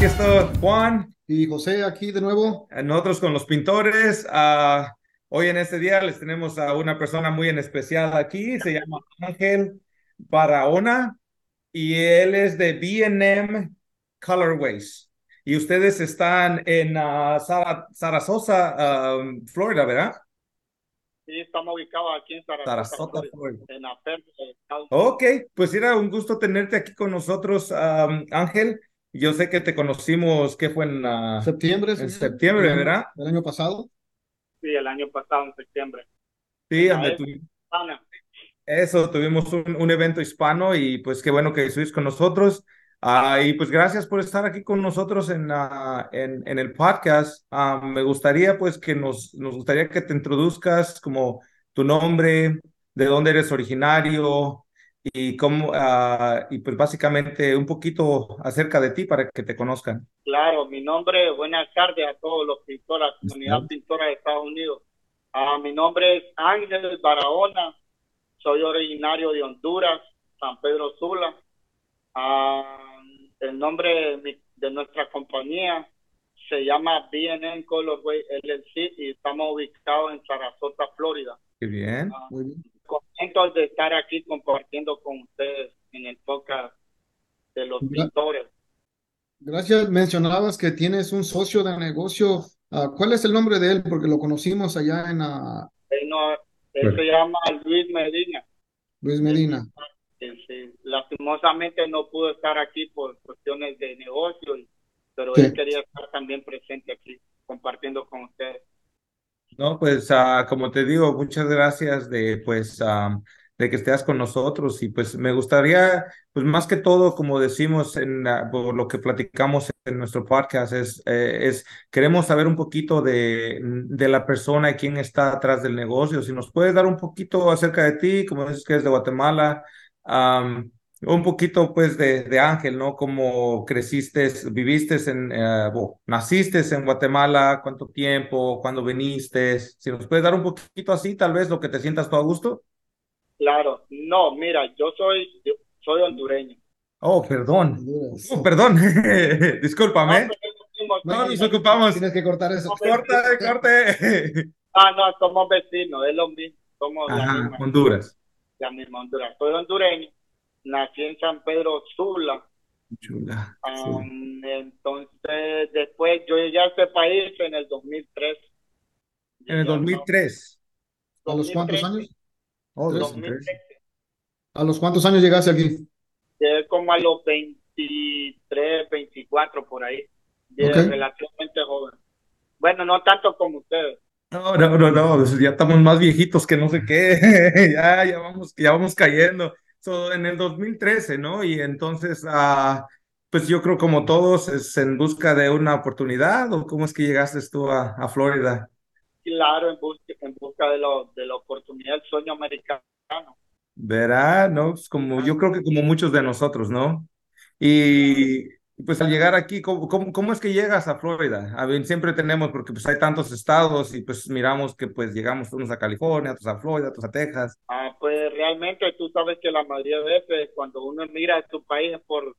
Aquí está Juan, Y José, aquí de nuevo. nosotros con los pintores. Ah, hoy en este día les tenemos a una persona muy en especial aquí, se llama Ángel Barahona y él es de B&M Colorways. Y ustedes están en ah, Sara- Sarasota, ah, Florida, ¿verdad? Sí, estamos ubicados aquí en Sarasota, Sarasota, Florida, en la. Ok, pues era un gusto tenerte aquí con nosotros, am, Ángel. Yo sé que te conocimos, ¿qué fue en, Septiembre. en sí, septiembre, el año- ¿verdad? El año pasado. Sí, el año pasado, en septiembre. Sí, donde tu- Eso, tuvimos un, un evento hispano y pues qué bueno que estuviste con nosotros. Ah, y pues gracias por estar aquí con nosotros en, ah, en, en el podcast. Ah, me gustaría pues que nos, nos gustaría que te introduzcas como tu nombre, de dónde eres originario y cómo, ah, y pues básicamente un poquito acerca de ti para que te conozcan. claro, mi nombre, buenas tardes a todos los pintores, la comunidad pintora de Estados Unidos. Ah, mi nombre es Ángel Barahona, soy originario de Honduras, San Pedro Sula. Ah, el nombre de, mi- de nuestra compañía se llama B&M Colorway LLC y estamos ubicados en Sarasota, Florida. Qué bien. Muy bien. Contentos de estar aquí compartiendo con ustedes en el podcast de los pintores. Gracias. Mencionabas que tienes un socio de negocio. Ah, ¿cuál es el nombre de él? Porque lo conocimos allá en ah, Él, no- él se llama Luis Medina. Luis Medina. sí, lastimosamente no pudo estar aquí por cuestiones de negocio, pero Sí. él quería estar también presente aquí compartiendo con ustedes. No, pues ah, como te digo, muchas gracias de pues ah, de que estés con nosotros y pues me gustaría, pues más que todo, como decimos en por lo que platicamos en nuestro podcast, es, eh, es queremos saber un poquito de, de la persona y quién está atrás del negocio. Si nos puedes dar un poquito acerca de ti, como dices que eres de Guatemala, un poquito pues de, de Ángel, ¿no? Cómo creciste, viviste en, eh, bueno, naciste en Guatemala, cuánto tiempo, cuándo viniste, si nos puedes dar un poquito así, tal vez lo que te sientas tú a gusto. Claro, no, mira, yo soy, yo soy hondureño. Oh, perdón, oh, perdón, discúlpame. No, No, nos ocupamos. Tienes que cortar eso. Corte, corte. Ah, no, somos vecinos, es lo mismo, somos la Ajá, misma, Honduras. la misma Honduras. Soy hondureño, nací en San Pedro Sula, Chula. Um, entonces, después yo llegué a este país en el 2003. En el 2003. ¿A los cuántos 2013, años? Oh, Tres. 2013. ¿A los cuántos años llegaste aquí? Llegué como a los 23, 24 por ahí. Llegué relativamente joven. Bueno, no tanto como ustedes. No, no, no, no, ya estamos más viejitos que no sé qué, ya, ya vamos, ya vamos cayendo. So, en el 2013, ¿no? Y entonces, ah, pues yo creo como todos es en busca de una oportunidad, ¿o cómo es que llegaste tú a, a Florida? Claro, en busca, en busca de, lo, de la oportunidad, el sueño americano. Verá, ¿no? Pues como yo creo que como muchos de nosotros, ¿no? Y pues al llegar aquí, ¿cómo, cómo, cómo es que llegas a Florida? A ver, siempre tenemos, porque pues hay tantos estados y pues miramos que pues llegamos unos a California, otros a Florida, otros a Texas. Ah, pues realmente tú sabes que la mayoría de veces cuando uno mira a tu país es por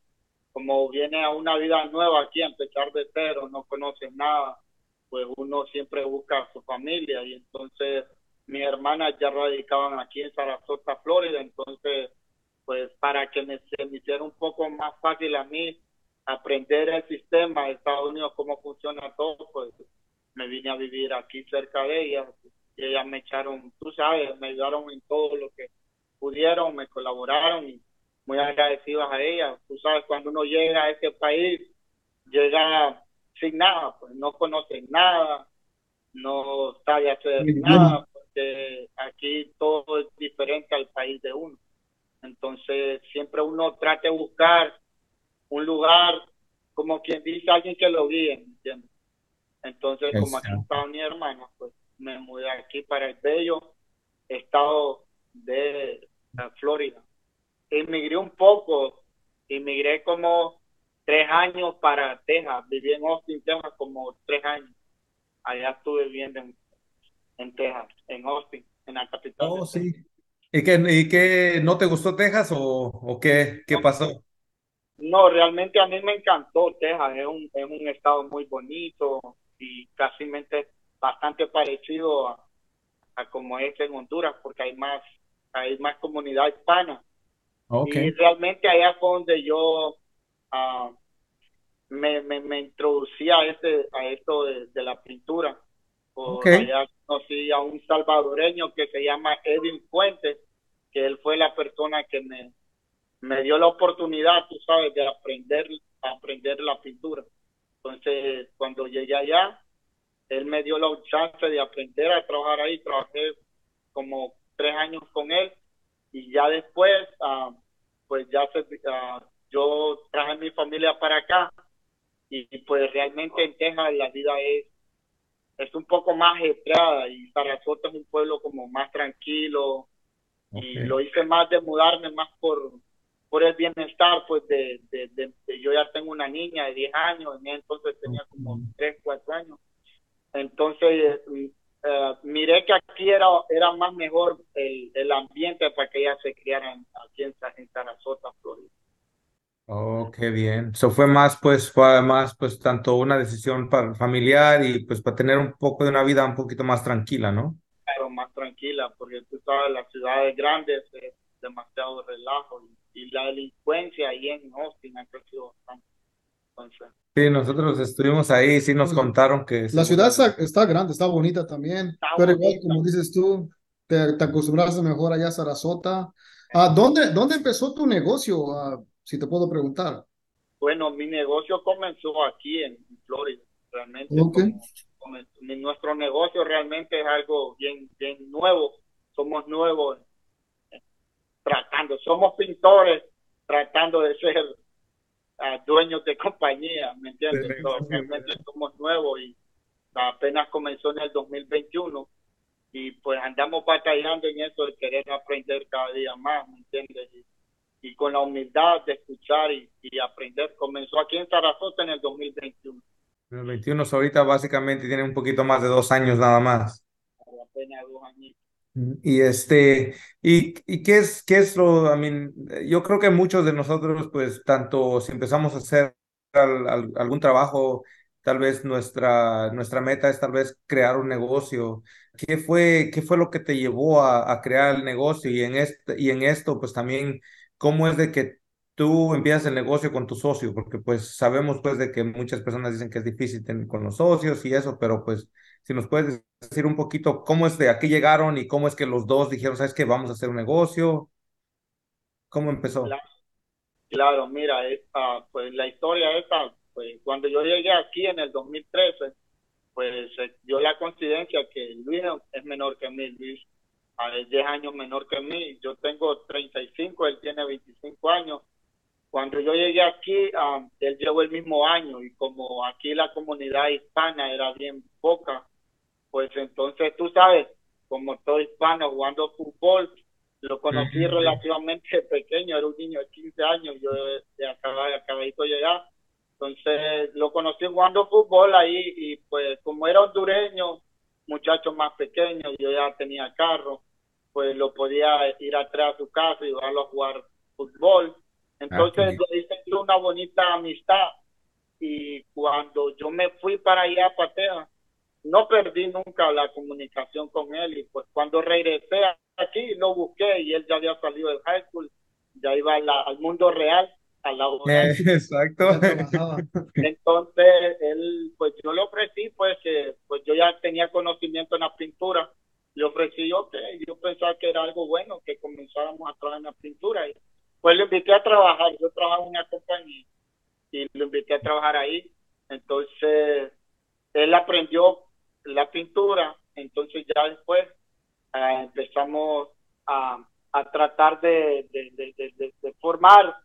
como viene a una vida nueva aquí, a empezar de cero, no conoce nada, pues uno siempre busca a su familia y entonces mis hermanas ya radicaban aquí en Sarasota, Florida, entonces pues para que me, se me hiciera un poco más fácil a mí aprender el sistema de Estados Unidos, cómo funciona todo, pues me vine a vivir aquí cerca de ellas y ellas me echaron, tú sabes, me ayudaron en todo lo que pudieron, me colaboraron y muy agradecidas a ellas. Tú sabes, cuando uno llega a este país, llega sin nada, pues no conocen nada, no sabe hacer nada, porque aquí todo es diferente al país de uno. Entonces, siempre uno trata de buscar un lugar, como quien dice, alguien que lo guíe, ¿entiendes? Entonces, como aquí estaba mi hermano, pues me mudé aquí para el bello estado de Florida. Emigré un poco, emigré como tres años para Texas, viví en Austin, Texas como tres años. Allá estuve viviendo en, Texas, en Austin, en la capital. Oh, sí. ¿Y qué, ¿Y qué no te gustó Texas o, o qué, qué pasó? No, realmente a mí me encantó Texas, es un, es un estado muy bonito y casi bastante parecido a, a como es en Honduras, porque hay más, hay más comunidad hispana. Okay. Y realmente allá fue donde yo uh, me, me, me, introducí a, este, a esto de, de la pintura. Okay. Allá conocí a un salvadoreño que se llama Edwin Fuentes, que él fue la persona que me, me dio la oportunidad, tú sabes, de aprender, aprender la pintura. Entonces, cuando llegué allá, él me dio la chance de aprender a trabajar ahí. Trabajé como tres años con él y ya después, uh, pues ya se, uh, yo traje mi familia para acá y, pues realmente en Texas la vida es es un poco más ajetreada y Sarasota es un pueblo como más tranquilo y lo hice más de mudarme más por por el bienestar pues de, de, de, yo ya tengo una niña de 10 años entonces tenía como 3, 4 años entonces uh, miré que aquí era era más mejor el, el ambiente para que ella se criaran aquí en, en Sarasota Florida Oh, qué bien. Eso fue más, pues, fue más, pues, tanto una decisión para, familiar y, pues, para tener un poco de una vida un poquito más tranquila, ¿no? Claro, más tranquila, porque tú sabes, las ciudades grandes es demasiado relajo y, la delincuencia ahí en Austin ha crecido bastante. Entonces, sí, nosotros estuvimos ahí, sí nos contaron que... La ciudad está, grande, está bonita también, pero igual, como dices tú, te, te acostumbraste mejor allá a Sarasota. ¿A dónde, ¿Dónde empezó tu negocio? ¿A si te puedo preguntar. Bueno, mi negocio comenzó aquí en Florida, realmente. nuestro negocio realmente es algo bien, bien nuevo. Somos nuevos tratando, somos pintores tratando de ser uh, dueños de compañía, ¿me entiendes? realmente somos nuevos y apenas comenzó en el 2021 y pues andamos batallando en eso de querer aprender cada día más, ¿me entiendes? y con la humildad de escuchar y, aprender. Comenzó aquí en Sarasota en el 2021. En el 21 ahorita básicamente tiene un poquito más de dos años nada más. Apenas dos años. Y este, y, y qué es, qué es lo, I mean, yo creo que muchos de nosotros, pues, tanto si empezamos a hacer algún trabajo, tal vez nuestra, nuestra meta es tal vez crear un negocio. ¿Qué fue, qué fue lo que te llevó a, a crear el negocio? Y en este, y en esto, pues también cómo es de que tú empiezas el negocio con tu socio, porque pues sabemos pues de que muchas personas dicen que es difícil tener con los socios y eso, pero pues si nos puedes decir un poquito cómo es de aquí llegaron y cómo es que los dos dijeron, sabes que vamos a hacer un negocio, cómo empezó. Claro, mira, esta, pues la historia esta, pues cuando yo llegué aquí en el 2013, pues dio la coincidencia que Luis es menor que mí, Luis es 10 años menor que mí. Yo tengo 35, él tiene 25 años. Cuando yo llegué aquí, um, él llegó el mismo año y como aquí la comunidad hispana era bien poca, pues entonces tú sabes, como todo hispano jugando fútbol, lo conocí relativamente pequeño, era un niño de 15 años, yo de acababa, acabadito de llegar. Entonces lo conocí jugando fútbol ahí y pues como era hondureño, muchacho más pequeño, yo ya tenía carro pues lo podía ir atrás a su casa y llevarlo a jugar fútbol. Entonces ah, hice una bonita amistad y cuando yo me fui para allá a Patea, no perdí nunca la comunicación con él y pues cuando regresé aquí lo busqué y él ya había salido del high school, ya iba al mundo real, a la Exacto. Entonces él, pues yo le ofrecí pues que pues yo ya tenía conocimiento en la pintura. Le ofrecí yo que yo pensaba que era algo bueno que comenzáramos a trabajar en la pintura. Y pues lo invité a trabajar. Yo trabajaba en una compañía y lo invité a trabajar ahí. Entonces, él aprendió la pintura, entonces ya después ah, empezamos a, a tratar de, de, formar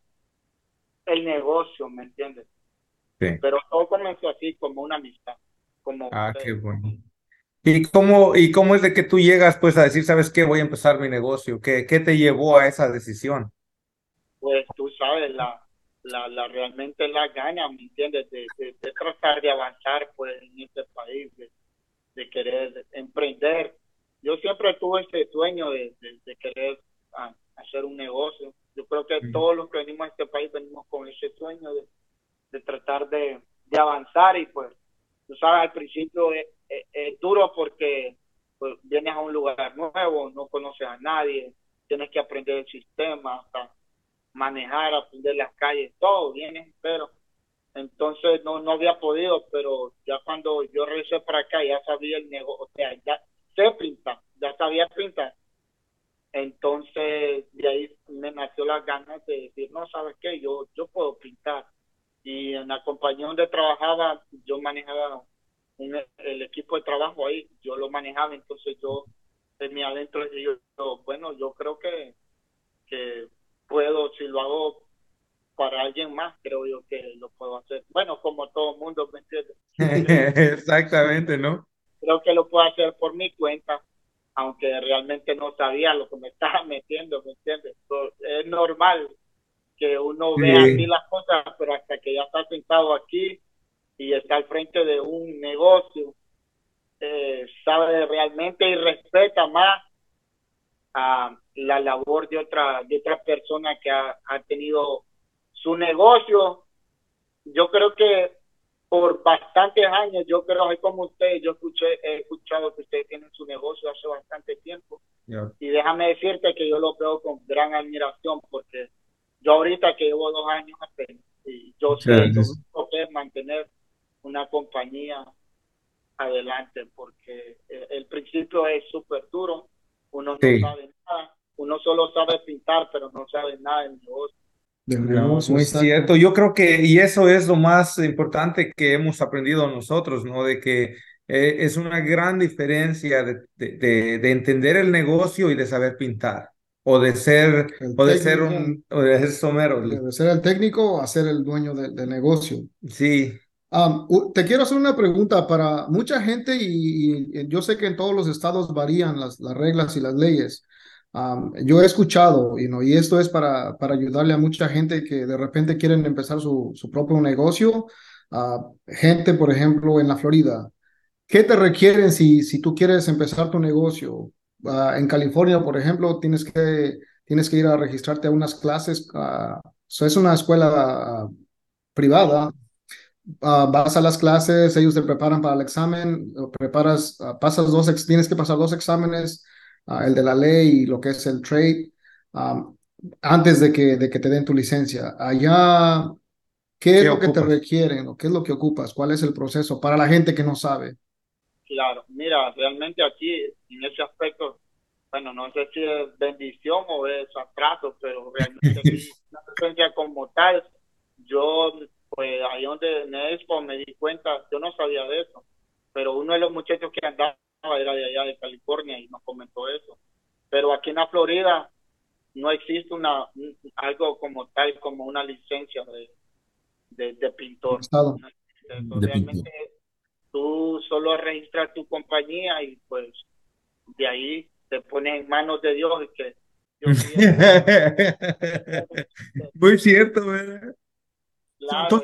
el negocio, ¿me entiendes? Pero todo comenzó así, como una amistad. Como ah, qué bueno. ¿Y cómo, ¿Y cómo es de que tú llegas pues a decir, sabes qué, voy a empezar mi negocio? ¿Qué, qué te llevó a esa decisión? Pues tú sabes, la, la, la realmente la gana, ¿me entiendes? De, de, tratar de avanzar pues en este país, de, querer emprender. Yo siempre tuve ese sueño de, querer ah, hacer un negocio. Yo creo que todos los que venimos a este país venimos con ese sueño de, tratar de, avanzar y pues, tú sabes, al principio es, es, duro porque pues, vienes a un lugar nuevo, no conoces a nadie, tienes que aprender el sistema, hasta manejar, aprender las calles, todo viene, pero entonces no, no había podido, pero ya cuando yo regresé para acá ya sabía el negocio, o sea, ya sé pintar, ya sabía pintar. Entonces de ahí me nació las ganas de decir, no, ¿sabes qué? Yo, yo puedo pintar. Y en la compañía donde trabajaba, yo manejaba el equipo de trabajo ahí, yo lo manejaba, entonces yo en mi adentro yo, yo, bueno, yo creo que, que puedo, si lo hago para alguien más, creo yo que lo puedo hacer. Bueno, como todo mundo, ¿me entiendes? Exactamente, ¿no? Creo que lo puedo hacer por mi cuenta, aunque realmente no sabía lo que me estaba metiendo, ¿me entiendes? es normal que uno vea así las cosas, pero hasta que ya está sentado aquí y está al frente de un negocio, eh, sabe realmente y respeta más a la labor de otra, de otra persona que ha, tenido su negocio. Yo creo que por bastantes años, yo creo que como usted, yo escuché, he escuchado que ustedes tienen su negocio hace bastante tiempo. Y déjame decirte que yo lo veo con gran admiración porque yo ahorita que llevo dos años apenas, y yo sé que es mantener una compañía adelante porque el principio es súper duro uno no sabe nada, uno solo sabe pintar, pero no sabe nada del negocio. Muy cierto. Yo creo que, y eso es lo más importante que hemos aprendido nosotros, ¿no? De que eh, es una gran diferencia de, de, entender el negocio y de saber pintar. O de ser, o de ser un, o de ser somero. De ser el técnico o hacer el dueño del negocio. Sí, te quiero hacer una pregunta para mucha gente y, yo sé que en todos los estados varían las, las reglas y las leyes. Yo he escuchado y, y esto es para, para ayudarle a mucha gente que de repente quieren empezar su, su propio negocio. gente, por ejemplo, en la Florida. ¿Qué te requieren si, si tú quieres empezar tu negocio? en California, por ejemplo, tienes que, tienes que ir a registrarte a unas clases. es una escuela privada Ah, vas a las clases, ellos te preparan para el examen, preparas, ah, pasas dos, tienes que pasar dos exámenes, ah, el de la ley y lo que es el trade, antes de que, de que te den tu licencia. Allá, ¿qué, es lo que te requieren o qué es lo que ocupas? ¿Cuál es el proceso para la gente que no sabe? Claro, mira, realmente aquí, en ese aspecto, bueno, no sé si es bendición o es atraso, pero realmente la licencia como tal, yo pues ahí donde en Expo me di cuenta, yo no sabía de eso, pero uno de los muchachos que andaba era de allá de California y nos comentó eso. Pero aquí en la Florida no existe una algo como tal como una licencia de, de, pintor. realmente tú solo registras tu compañía y pues de ahí te pones en manos de Dios y que Muy cierto, ¿verdad? Claro,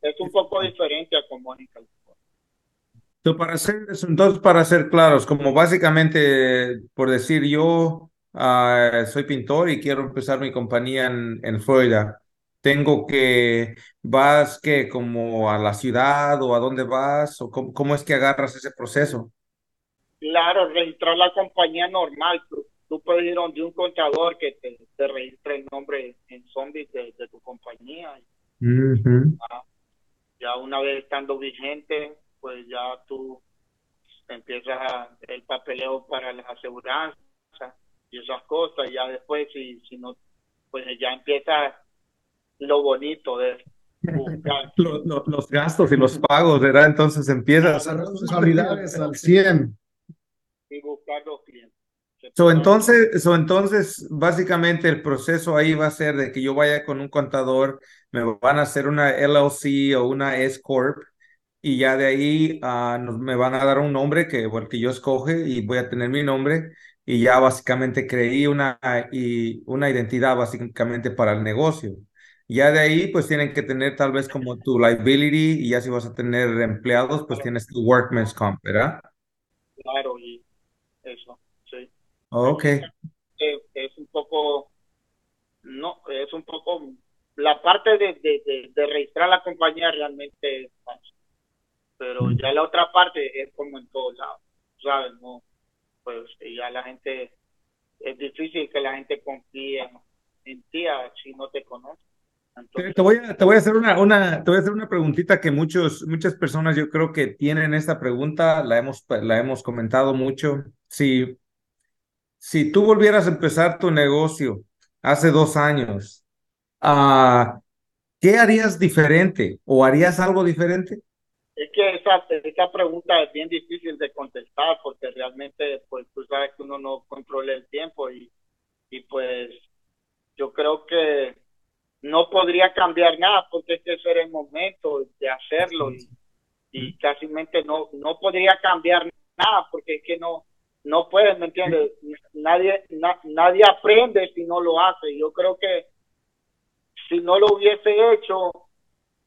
es, un poco diferente a como en para ser, entonces, para ser claros, como básicamente, por decir, yo ah, soy pintor y quiero empezar mi compañía en, en Florida, tengo que, vas que como a la ciudad o a dónde vas o cómo, es que agarras ese proceso? Claro, registrar la compañía normal. Tú, puedes ir donde un contador que te, te registre el nombre en zombies de, de tu compañía ya una vez estando vigente, pues ya tú empiezas a, el papeleo para las aseguranzas y esas cosas. Ya después, si, si no, pues ya empieza lo bonito de los, gastos y los pagos, ¿verdad? Entonces empieza a responsabilidades al 100. Y buscar los clientes. So, entonces, so, entonces, básicamente el proceso ahí va a ser de que yo vaya con un contador, me van a hacer una LLC o una S Corp y ya de ahí uh, nos, me van a dar un nombre que, bueno, que yo escoge y voy a tener mi nombre y ya básicamente creí una, y una identidad básicamente para el negocio. Ya de ahí, pues tienen que tener tal vez como tu liability y ya si vas a tener empleados, pues tienes tu workman's comp, ¿verdad? Claro, y eso, sí. Ok. Es, un poco, no, es un poco, la parte de, de, de, registrar la compañía realmente es fácil, pero ya la otra parte es como en todos lados, ¿sabes? No, pues ya la gente, es difícil que la gente confíe en ti si no te conoce. te, voy a, te voy a hacer una, una, te voy a hacer una preguntita que muchos, muchas personas yo creo que tienen esta pregunta, la hemos, la hemos comentado mucho. Si, si tú volvieras a empezar tu negocio hace dos años, uh, ¿qué harías diferente o harías algo diferente? Es que esa, esa pregunta es bien difícil de contestar porque realmente, pues tú sabes que uno no controla el tiempo y, y pues yo creo que no podría cambiar nada porque es el momento de hacerlo y, y casi no, no podría cambiar nada porque es que no, no puedes, ¿me entiendes? Nadie, nadie aprende si no lo hace. Yo creo que si no lo hubiese hecho,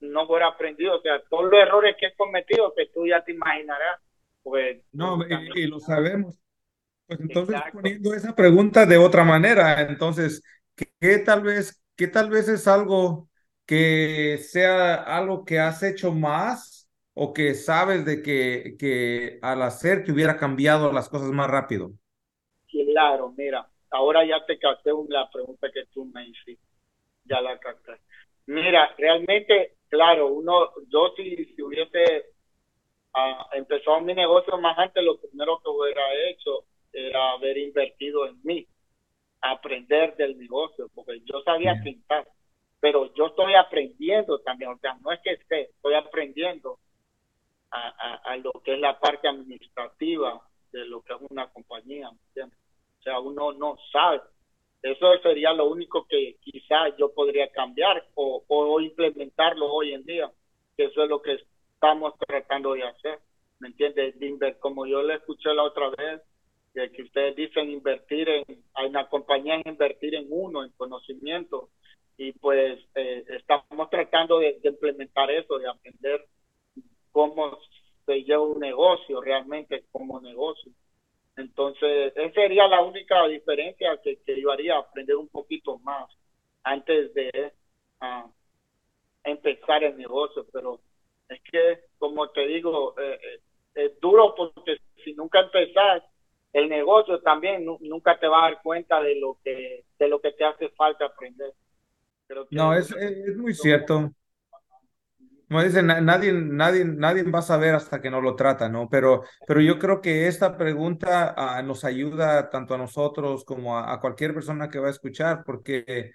no fuera aprendido. O sea, todos los errores que he cometido, que tú ya te imaginarás, pues... No, y, lo sabemos. Pues entonces, poniendo esa pregunta de otra manera, entonces, ¿qué, tal vez, qué tal vez es algo que sea algo que has hecho más o que sabes de que, que al hacer que hubiera cambiado las cosas más rápido? Claro, mira, ahora ya te capté la pregunta que tú me hiciste. Ya la capté. Mira, realmente claro, uno, yo si, si hubiese uh, empezado mi negocio más antes, lo primero que hubiera hecho era haber invertido en mí, aprender del negocio, porque yo sabía pintar, pero yo estoy aprendiendo también, o sea, no es que esté, estoy aprendiendo a, a, a lo que es la parte administrativa de lo que es una compañía, O sea, uno no sabe eso sería lo único que quizás yo podría cambiar o, implementarlo hoy en día, que eso es lo que estamos tratando de hacer. ¿Me entiendes? Como yo le escuché la otra vez, que ustedes dicen invertir en, hay una compañía en invertir en uno, en conocimiento, y pues eh, estamos tratando de, de, implementar eso, de aprender cómo se lleva un negocio realmente como negocio. Entonces, esa sería la única diferencia que, que yo haría, aprender un poquito más antes de uh, empezar el negocio. Pero es que, como te digo, eh, eh, es duro porque si nunca empezás el negocio también, nunca te vas a dar cuenta de lo que, de lo que te hace falta aprender. no, es, es muy cierto. Como dicen, nadie, nadie, nadie va a saber hasta que no lo trata, ¿no? Pero, pero yo creo que esta pregunta ah, nos ayuda tanto a nosotros como a, cualquier persona que va a escuchar, porque,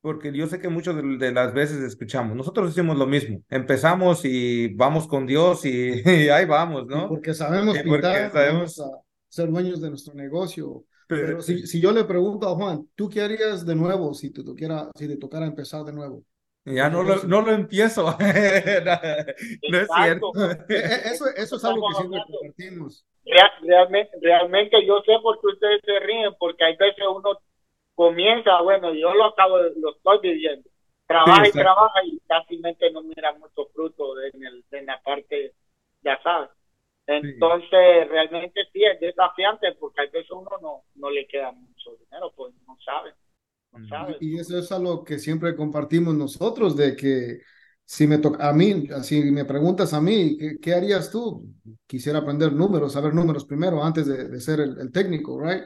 porque yo sé que muchas de, las veces escuchamos, nosotros hicimos lo mismo, empezamos y vamos con Dios y, ahí vamos, ¿no? porque sabemos pintar, sabemos ser dueños de nuestro negocio. Pero, si, si, yo le pregunto a Juan, ¿tú qué harías de nuevo si te, toquiera, si te tocara empezar de nuevo? Ya no lo, no lo empiezo. no, es cierto. E, e, eso, eso es algo que siempre compartimos. realmente, realmente yo sé por qué ustedes se ríen, porque hay veces uno comienza, bueno, yo lo acabo, lo estoy viviendo. Trabaja y trabaja y casi no mira mucho fruto en, el, en la parte, ya sabes. Entonces, realmente sí es desafiante porque hay veces uno no, no le queda mucho dinero, pues no sabe. Y eso es algo que siempre compartimos nosotros, de que si me toca a mí, si me preguntas a mí, ¿qué, harías tú? Quisiera aprender números, saber números primero antes de, ser el, técnico, right?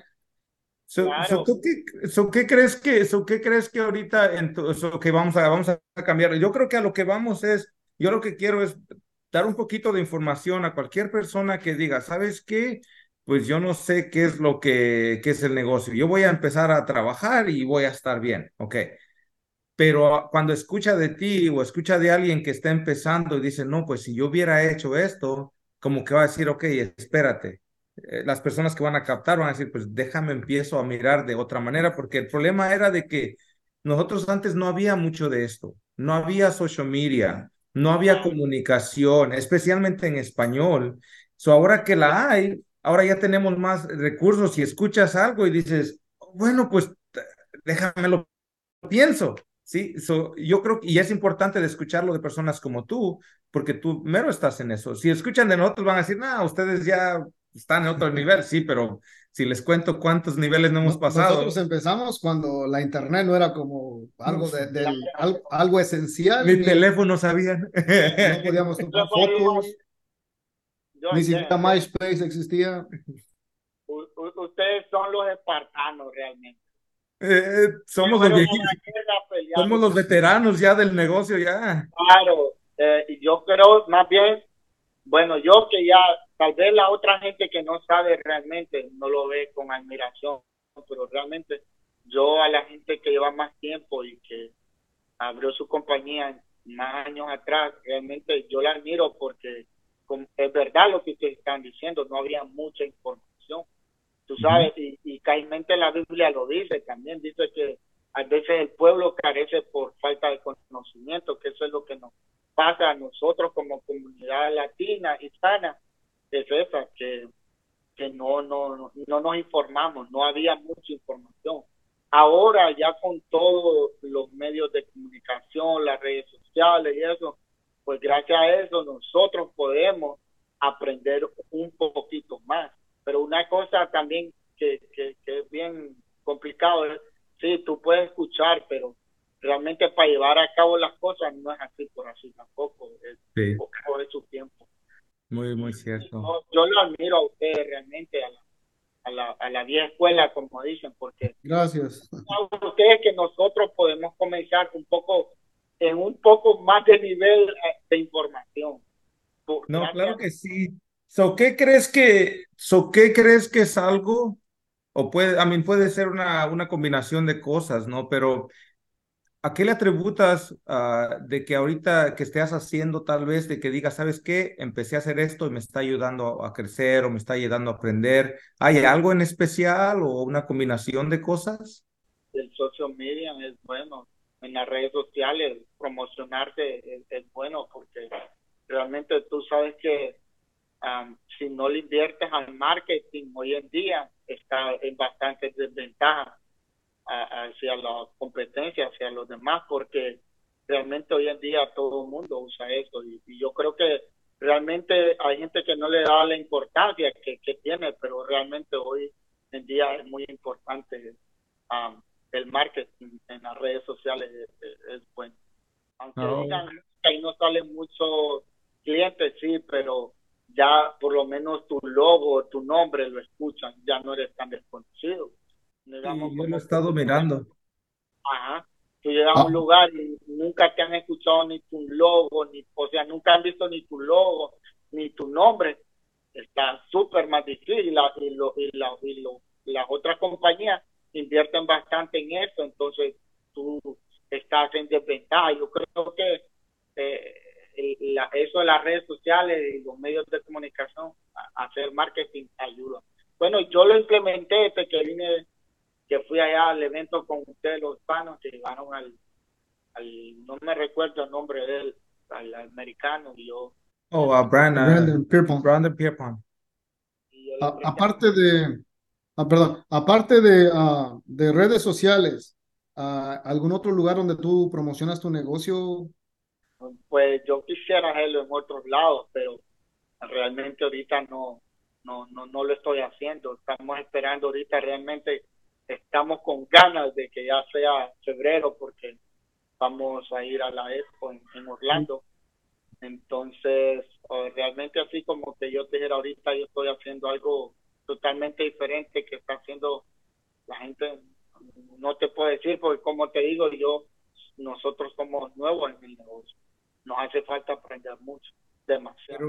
So, qué, crees que, so, qué crees que ahorita, en que vamos a, vamos a cambiar? Yo creo que a lo que vamos es, yo lo que quiero es dar un poquito de información a cualquier persona que diga, ¿sabes qué? Pues yo no sé qué es lo que, es el negocio. Yo voy a empezar a trabajar y voy a estar bien, ¿ok? pero cuando escucha de ti o escucha de alguien que está empezando y dice, no, pues si yo hubiera hecho esto, como que va a decir, ok, espérate. Eh, las personas que van a captar van a decir, pues déjame empiezo a mirar de otra manera, porque el problema era de que nosotros antes no había mucho de esto, no había social media, no había comunicación, especialmente en español. So ahora que la hay, ahora ya tenemos más recursos y escuchas algo y dices, bueno, pues déjame lo pienso. Sí, yo creo que y es importante de escucharlo de personas como tú, porque tú mero estás en eso. Si escuchan de nosotros van a decir, no, ustedes ya están en otro nivel, sí, pero si les cuento cuántos niveles no hemos pasado. Nosotros empezamos cuando la internet no era como algo de, algo, esencial. Ni, teléfono sabían. No podíamos tomar fotos. Ni siquiera MySpace existía. Ustedes son los espartanos realmente. Eh, somos, los somos los veteranos ya del negocio ya. Claro, eh, yo creo más bien, bueno, yo que ya, tal vez la otra gente que no sabe realmente no lo ve con admiración, pero realmente yo a la gente que lleva más tiempo y que abrió su compañía más años atrás, realmente yo la admiro porque es verdad lo que ustedes están diciendo, no había mucha información tú sabes, y, y caímente la Biblia lo dice también, dice que a veces el pueblo carece por falta de conocimiento, que eso es lo que nos pasa a nosotros como comunidad latina, hispana, es esa, que, que no, no, no nos informamos, no había mucha información. Ahora ya con todos los medios de comunicación, las redes sociales y eso, pues gracias a eso nosotros podemos aprender un poquito más. Pero una cosa también que, que, es bien complicado es, sí, tú puedes escuchar, pero realmente para llevar a cabo las cosas no es así por así tampoco, es sí. de su tiempo. Muy, muy cierto. Yo, lo admiro a ustedes realmente, a la, a la, a la vieja escuela, como dicen, porque... Gracias. Ustedes que nosotros podemos comenzar un poco, en un poco más de nivel de información. No, claro que sí. So, ¿qué crees que, so, ¿qué crees que es algo? O puede, a mí puede ser una, una combinación de cosas, ¿no? Pero ¿a qué le atributas uh, de que ahorita que estés haciendo tal vez, de que digas, ¿sabes qué? Empecé a hacer esto y me está ayudando a crecer o me está ayudando a aprender. ¿Hay algo en especial o una combinación de cosas? El social media es bueno. En las redes sociales promocionarte es bueno porque realmente tú sabes que si no le inviertes al marketing hoy en día, está en bastante desventaja hacia la competencia, hacia los demás, porque realmente hoy en día todo el mundo usa eso. Y, yo creo que realmente hay gente que no le da la importancia que, tiene, pero realmente hoy en día es muy importante el marketing en las redes sociales es, bueno. Aunque digan que ahí no salen muchos clientes, sí, pero ya por lo menos tu logo, tu nombre lo escuchan, ya no eres tan desconocido. Digamos, yo lo he estado mirando. Ajá. Tú llegas a un ah. lugar y nunca te han escuchado ni tu logo, ni, o sea, nunca han visto ni tu logo, ni tu nombre. Está súper más difícil y, la, y, lo, y, la, y lo, las otras compañías invierten bastante en eso, entonces tú estás en desventaja. Yo creo que eh, eso de las redes sociales y los medios de comunicación, hacer marketing ayuda. Bueno, yo lo implementé desde que vine, que fui allá al evento con ustedes, los hispanos, que llegaron al, al no me recuerdo el nombre de él, al americano, y yo. Oh, a Brandon, Pierpont. Brandon Pierpont. aparte de, ah, perdón, aparte de, uh, de redes sociales, uh, ¿algún otro lugar donde tú promocionas tu negocio pues yo quisiera hacerlo en otros lados, pero realmente ahorita no, no, no, no lo estoy haciendo. Estamos esperando ahorita realmente, estamos con ganas de que ya sea febrero porque vamos a ir a la Expo en, Orlando. Entonces, realmente así como que yo te dijera ahorita, yo estoy haciendo algo totalmente diferente que está haciendo la gente, no te puedo decir, porque como te digo, yo, nosotros somos nuevos en el negocio nos hace falta aprender mucho, demasiado.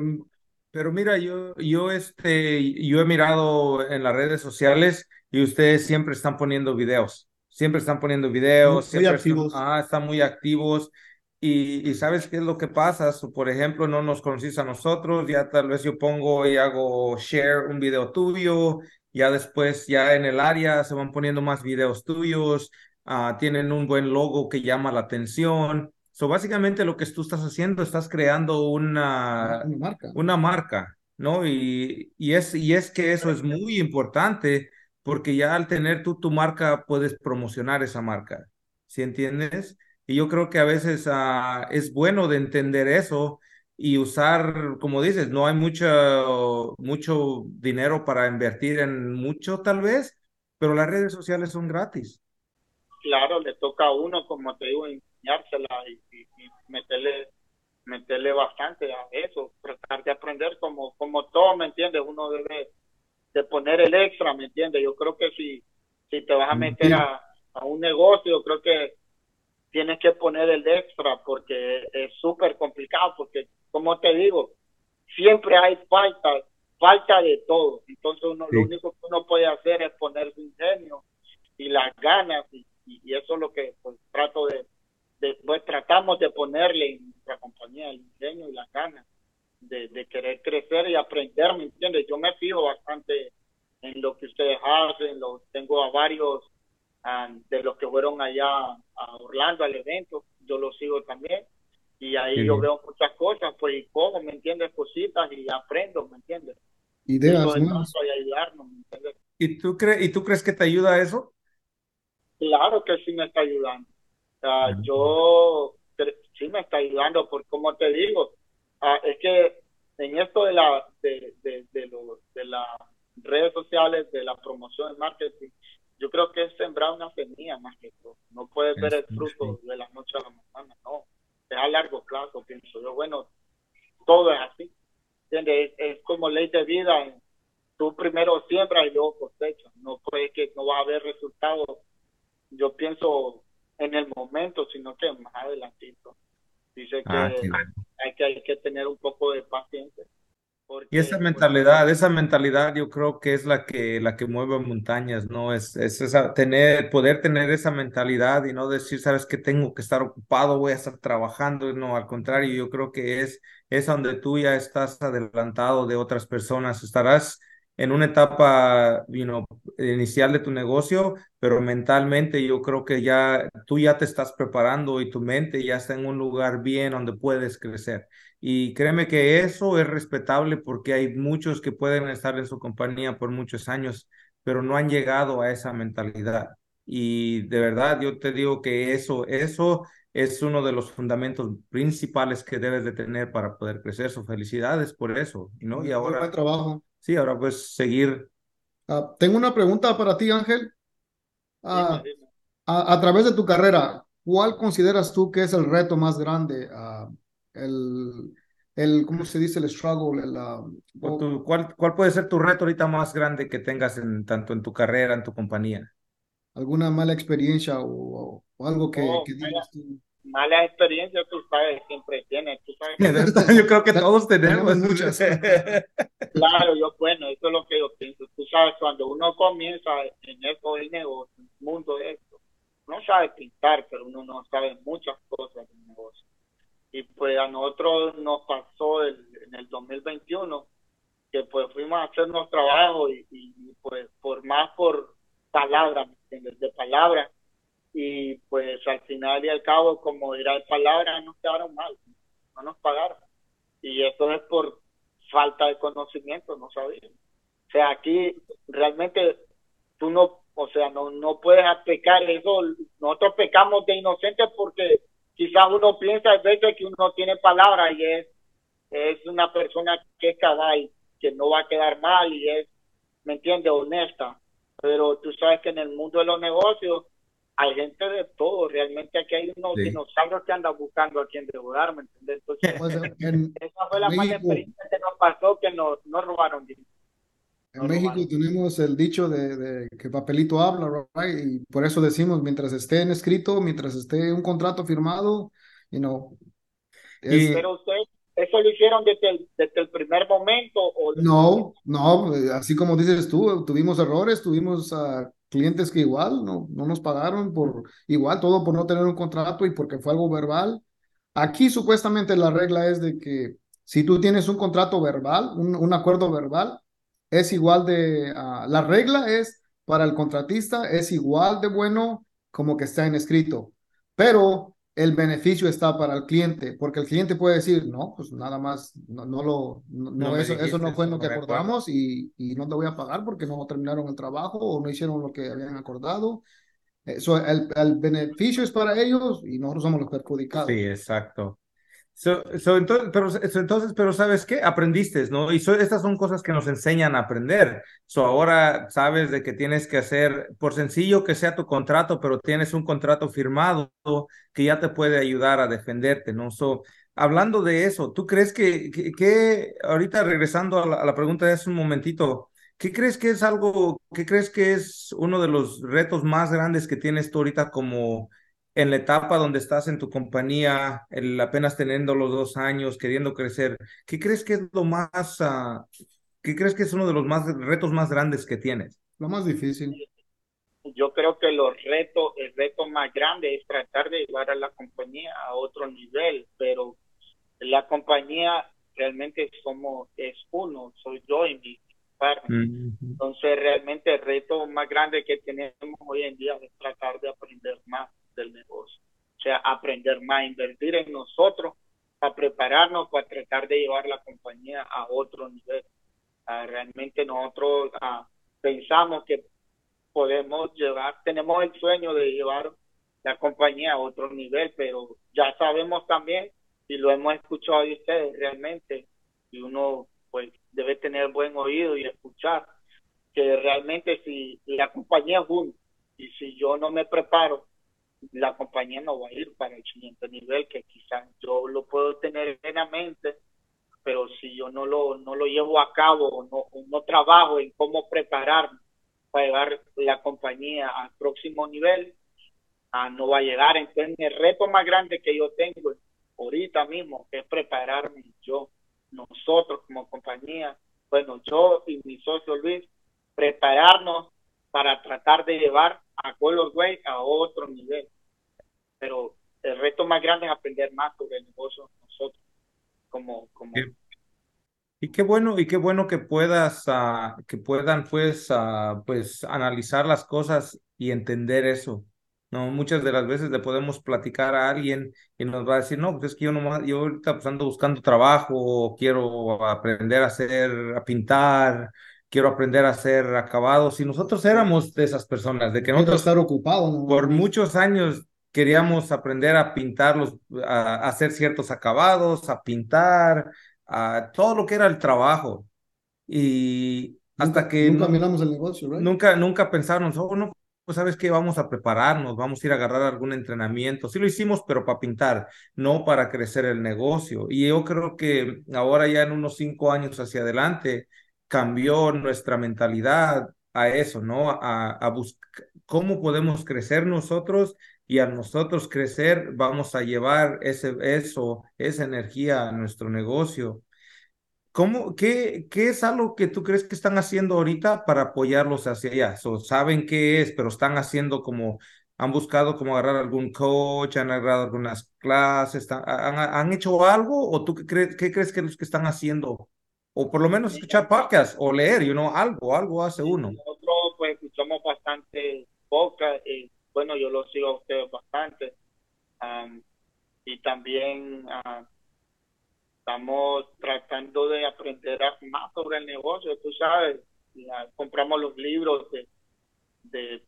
Pero, mira, yo, yo, este, yo he mirado en las redes sociales y ustedes siempre están poniendo videos. siempre están poniendo videos, Muy siempre activos. Están, ah, están muy activos. Y, y, sabes qué es lo que pasa, so, por ejemplo, no nos conocís a nosotros, ya tal vez yo pongo y hago share un video tuyo, ya después ya en el área se van poniendo más videos tuyos, uh, tienen un buen logo que llama la atención. So, básicamente lo que tú estás haciendo, estás creando una, una marca, una marca ¿no? Y, y, es, y es que eso es muy importante porque ya al tener tú tu marca puedes promocionar esa marca, ¿sí entiendes? Y yo creo que a veces uh, es bueno de entender eso y usar, como dices, no hay mucho, mucho dinero para invertir en mucho tal vez, pero las redes sociales son gratis. Claro, le toca a uno, como te digo, enseñársela y, y, y meterle meterle bastante a eso, tratar de aprender como, como todo, ¿me entiendes? Uno debe de poner el extra, ¿me entiendes? Yo creo que si, si te vas a meter a, a un negocio, yo creo que tienes que poner el extra porque es súper complicado, porque como te digo, siempre hay falta, falta de todo. Entonces uno, sí. lo único que uno puede hacer es poner su ingenio y las ganas y, y, y eso es lo que pues, trato de, de, pues tratamos de ponerle en nuestra compañía el ingenio y las ganas de, de, querer crecer y aprender, ¿me entiendes? Yo me fijo bastante en lo que ustedes hacen, lo, tengo a varios um, de los que fueron allá a Orlando al evento, yo los sigo también y ahí sí. yo veo muchas cosas, pues y como, ¿me entiendes? Cositas y aprendo, ¿me entiendes? Ideas, ¿no? Y ayudarnos, ¿me entiendes? ¿Y tú, crees ¿Y tú crees que te ayuda eso? Claro que sí me está ayudando. Uh, yo sí me está ayudando, porque como te digo, uh, es que en esto de la de, de, de, lo, de las redes sociales, de la promoción, el marketing, yo creo que es sembrar una semilla más que todo. No puedes ver el fruto de la noche a la mañana, no. Es a largo plazo, pienso yo. Bueno, todo es así. ¿Entiendes? Es, es como ley de vida. Tú primero siembras y luego cosechas. No puede que no va a haber resultados. Yo pienso en el momento, sino que más adelantito. Dice que, ah, hay, que hay que tener un poco de paciencia. Porque, y esa mentalidad, pues, esa mentalidad yo creo que es la que, la que mueve montañas, ¿no? Es, es esa, tener, poder tener esa mentalidad y no decir, sabes que tengo que estar ocupado, voy a estar trabajando, no, al contrario, yo creo que es, es donde tú ya estás adelantado de otras personas, estarás en una etapa you know, inicial de tu negocio, pero mentalmente yo creo que ya tú ya te estás preparando y tu mente ya está en un lugar bien donde puedes crecer. Y créeme que eso es respetable porque hay muchos que pueden estar en su compañía por muchos años, pero no han llegado a esa mentalidad. Y de verdad yo te digo que eso, eso es uno de los fundamentos principales que debes de tener para poder crecer. So, felicidades por eso, ¿no? Y ahora... Buen trabajo. Sí, ahora pues seguir. Uh, tengo una pregunta para ti, Ángel. Uh, a, a, través de tu carrera, ¿cuál consideras tú que es el reto más grande? Uh, el, el, ¿cómo se dice? El struggle. El, o tu, ¿cuál, ¿Cuál puede ser tu reto ahorita más grande que tengas en, tanto en tu carrera, en tu compañía? ¿Alguna mala experiencia o, o algo que, oh, que digas tú? Mala experiencia, tú sabes, siempre tienes. Tú sabes yo creo que todos tenemos muchas. claro, yo, bueno, eso es lo que yo pienso. Tú sabes, cuando uno comienza en esto del negocio, en el mundo de esto, no sabe pintar, pero uno no sabe muchas cosas del negocio. Y pues a nosotros nos pasó el, en el 2021 que pues fuimos a hacer nuestro trabajo y, pues por más por palabras, de palabras, y pues al final y al cabo, como dirá el palabra, nos quedaron mal, no nos pagaron. Y esto es por falta de conocimiento, no sabían. O sea, aquí realmente tú no, o sea, no, no puedes pecar eso. Nosotros pecamos de inocentes porque quizás uno piensa a veces que uno tiene palabra y es, es una persona que es cabal, que no va a quedar mal y es, ¿me entiendes?, honesta. Pero tú sabes que en el mundo de los negocios hay gente de todo, realmente aquí hay unos sí. dinosaurios que andan buscando a quien devorar, ¿me entiendes? Entonces, pues en, esa fue la México, mala experiencia que nos pasó, que nos, nos robaron dinero. En nos México tenemos el dicho de, de, que papelito habla, right? y por eso decimos, mientras esté en escrito, mientras esté un contrato firmado, you know, es... Pero ustedes, ¿eso lo hicieron desde el, desde el primer momento? O no, no, así como dices tú, tuvimos errores, tuvimos... Uh, clientes que igual no, no nos pagaron por igual, todo por no tener un contrato y porque fue algo verbal. Aquí supuestamente la regla es de que si tú tienes un contrato verbal, un, un acuerdo verbal, es igual de, ah, la regla es para el contratista, es igual de bueno como que está en escrito, pero el beneficio está para el cliente, porque el cliente puede decir, no, pues nada más, no, lo, no, eso, eso no fue lo que acordamos y, y, no te voy a pagar porque no terminaron el trabajo o no hicieron lo que habían acordado. Eso, el, el beneficio es para ellos y nosotros somos los perjudicados. Sí, exacto. So, entonces, pero, entonces, pero ¿sabes qué? Aprendiste, ¿no? Y estas son cosas que nos enseñan a aprender. So, ahora sabes de que tienes que hacer, por sencillo que sea tu contrato, pero tienes un contrato firmado que ya te puede ayudar a defenderte, ¿no? So, hablando de eso, ¿tú crees que, que, ahorita regresando a la, a la, pregunta de hace un momentito, ¿qué crees que es algo, qué crees que es uno de los retos más grandes que tienes tú ahorita como en la etapa donde estás en tu compañía, el, apenas teniendo los dos años, queriendo crecer, ¿qué crees que es lo más, uh, qué crees que es uno de los más retos más grandes que tienes? Lo más difícil. Yo creo que los retos, el reto más grande es tratar de llevar a la compañía a otro nivel, pero la compañía realmente somos, es uno, soy yo y mi partner. Entonces realmente el reto más grande que tenemos hoy en día es tratar de aprender más del negocio. O sea, aprender más, invertir en nosotros, para prepararnos para tratar de llevar la compañía a otro nivel. Ah, realmente nosotros ah, pensamos que podemos llevar, tenemos el sueño de llevar la compañía a otro nivel, pero ya sabemos también, y lo hemos escuchado de ustedes realmente, y uno pues debe tener buen oído y escuchar, que realmente si la compañía es uno, y si yo no me preparo la compañía no va a ir para el siguiente nivel, que quizás yo lo puedo tener plenamente, pero si yo no lo, no lo llevo a cabo no, no trabajo en cómo prepararme para llevar la compañía al próximo nivel, ah, no va a llegar. Entonces, el reto más grande que yo tengo ahorita mismo es prepararme yo, nosotros como compañía, bueno, yo y mi socio Luis, prepararnos para tratar de llevar a Color Way a otro nivel. Pero el reto más grande es aprender más sobre el negocio nosotros, como, como y qué bueno, y qué bueno que puedas, uh, que puedan pues, uh, pues analizar las cosas y entender eso. No, muchas de las veces le podemos platicar a alguien y nos va a decir, no, pues es que yo no yo ahorita pues ando buscando trabajo, quiero aprender a hacer, a pintar, quiero aprender a hacer acabados. Y nosotros éramos de esas personas, de que nosotros estar ocupado, por muchos años queríamos aprender a pintarlos, a, hacer ciertos acabados, a pintar, a todo lo que era el trabajo. Y hasta que... Nunca miramos el negocio, ¿verdad? Nunca, nunca pensamos, oh, no, pues sabes que vamos a prepararnos, vamos a ir a agarrar algún entrenamiento. Sí lo hicimos, pero para pintar, no para crecer el negocio. Y yo creo que ahora ya en unos cinco años hacia adelante, cambió nuestra mentalidad a eso, ¿no? A, a buscar cómo podemos crecer nosotros y a nosotros crecer vamos a llevar ese, eso, esa energía a nuestro negocio. ¿Cómo, qué, ¿Qué es algo que tú crees que están haciendo ahorita para apoyarlos hacia allá? saben qué es, pero están haciendo como, han buscado como agarrar algún coach, han agarrado algunas clases, han, han, hecho algo o tú qué crees, qué crees que es lo que están haciendo o por lo menos escuchar podcast o leer, you know, algo, algo hace uno. Nosotros pues escuchamos bastante podcast, y bueno, yo lo sigo a ustedes bastante. y también ah, estamos tratando de aprender más sobre el negocio, tú sabes, compramos los libros de, de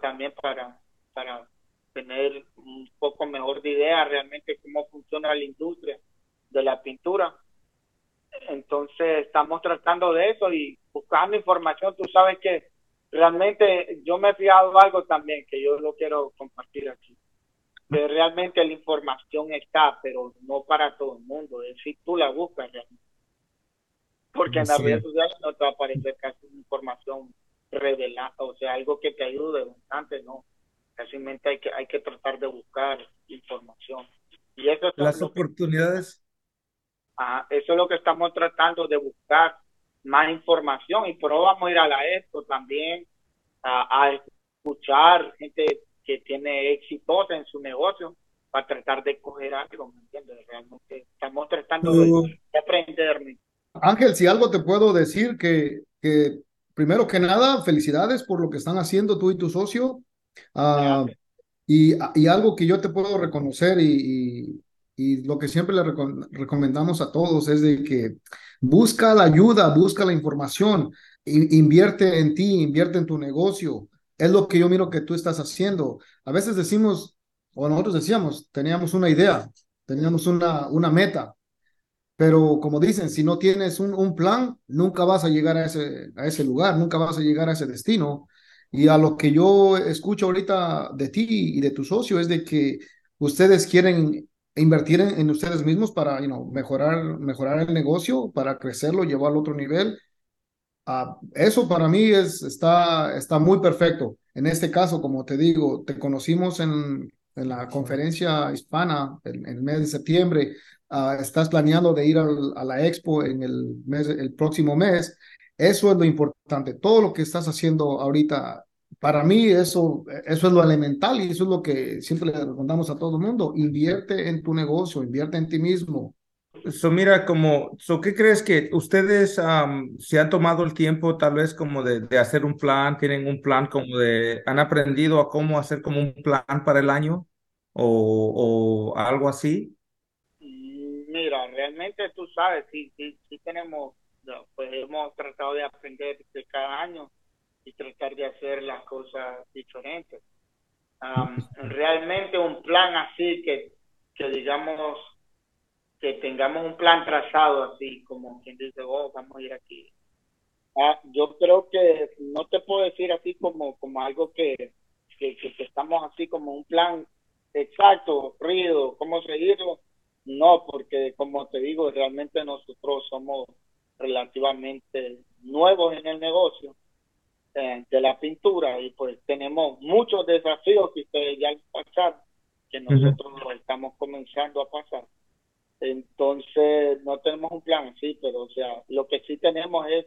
también para, para tener un poco mejor de idea realmente cómo funciona la industria de la pintura entonces estamos tratando de eso y buscando información. Tú sabes que realmente yo me he fijado algo también que yo lo quiero compartir aquí. Que realmente la información está, pero no para todo el mundo. Es si tú la buscas realmente. Porque en las redes sociales no te va a aparecer casi información revelada, o sea, algo que te ayude bastante, ¿no? Casi hay que, hay que tratar de buscar información. Y eso es Las oportunidades eso es lo que estamos tratando de buscar, más información. Y pero vamos a ir a la esto también. a, escuchar gente que tiene éxitos en su negocio para tratar de coger algo, ¿me entiendes? Realmente estamos tratando de, aprender. Ángel, si algo te puedo decir que, que primero que nada, felicidades por lo que están haciendo tú y tu socio. Uh, y, y, algo que yo te puedo reconocer y, y, lo que siempre le recomendamos a todos es de que busca la ayuda, busca la información, invierte en ti, invierte en tu negocio. Es lo que yo miro que tú estás haciendo. A veces decimos, o nosotros decíamos, teníamos una idea, teníamos una, una meta, pero como dicen, si no tienes un, un plan, nunca vas a llegar a ese, a ese lugar, nunca vas a llegar a ese destino. Y a lo que yo escucho ahorita de ti y de tu socio es de que ustedes quieren invertir en, ustedes mismos para mejorar, mejorar el negocio, para crecerlo, llevarlo a otro nivel. Uh, eso para mí es, está, está muy perfecto. En este caso, como te digo, te conocimos en, en la conferencia hispana en, el mes de septiembre. Uh, estás planeando de ir al, a la expo en el, mes, el próximo mes eso es lo importante. Todo lo que estás haciendo ahorita, para mí eso, eso es lo elemental y eso es lo que siempre le recomendamos a todo el mundo. Invierte en tu negocio, invierte en ti mismo. So, mira, como, so, ¿qué crees que ustedes se han tomado el tiempo tal vez como de, de, hacer un plan, tienen un plan como de, han aprendido a cómo hacer como un plan para el año o, o algo así? Mira, realmente tú sabes, sí, sí, sí tenemos pues hemos tratado de aprender de cada año y tratar de hacer las cosas diferentes. realmente un plan así que, que digamos que tengamos un plan trazado así como quien dice, oh, vamos a ir aquí. Ah, yo creo que no te puedo decir así como, como algo que, que, que, estamos así como un plan exacto, rígido, cómo seguirlo. No, porque como te digo, realmente nosotros somos relativamente nuevos en el negocio eh, de la pintura y pues tenemos muchos desafíos que ustedes ya han pasado, que nosotros estamos comenzando a pasar. Entonces, no tenemos un plan así, pero o sea, lo que sí tenemos es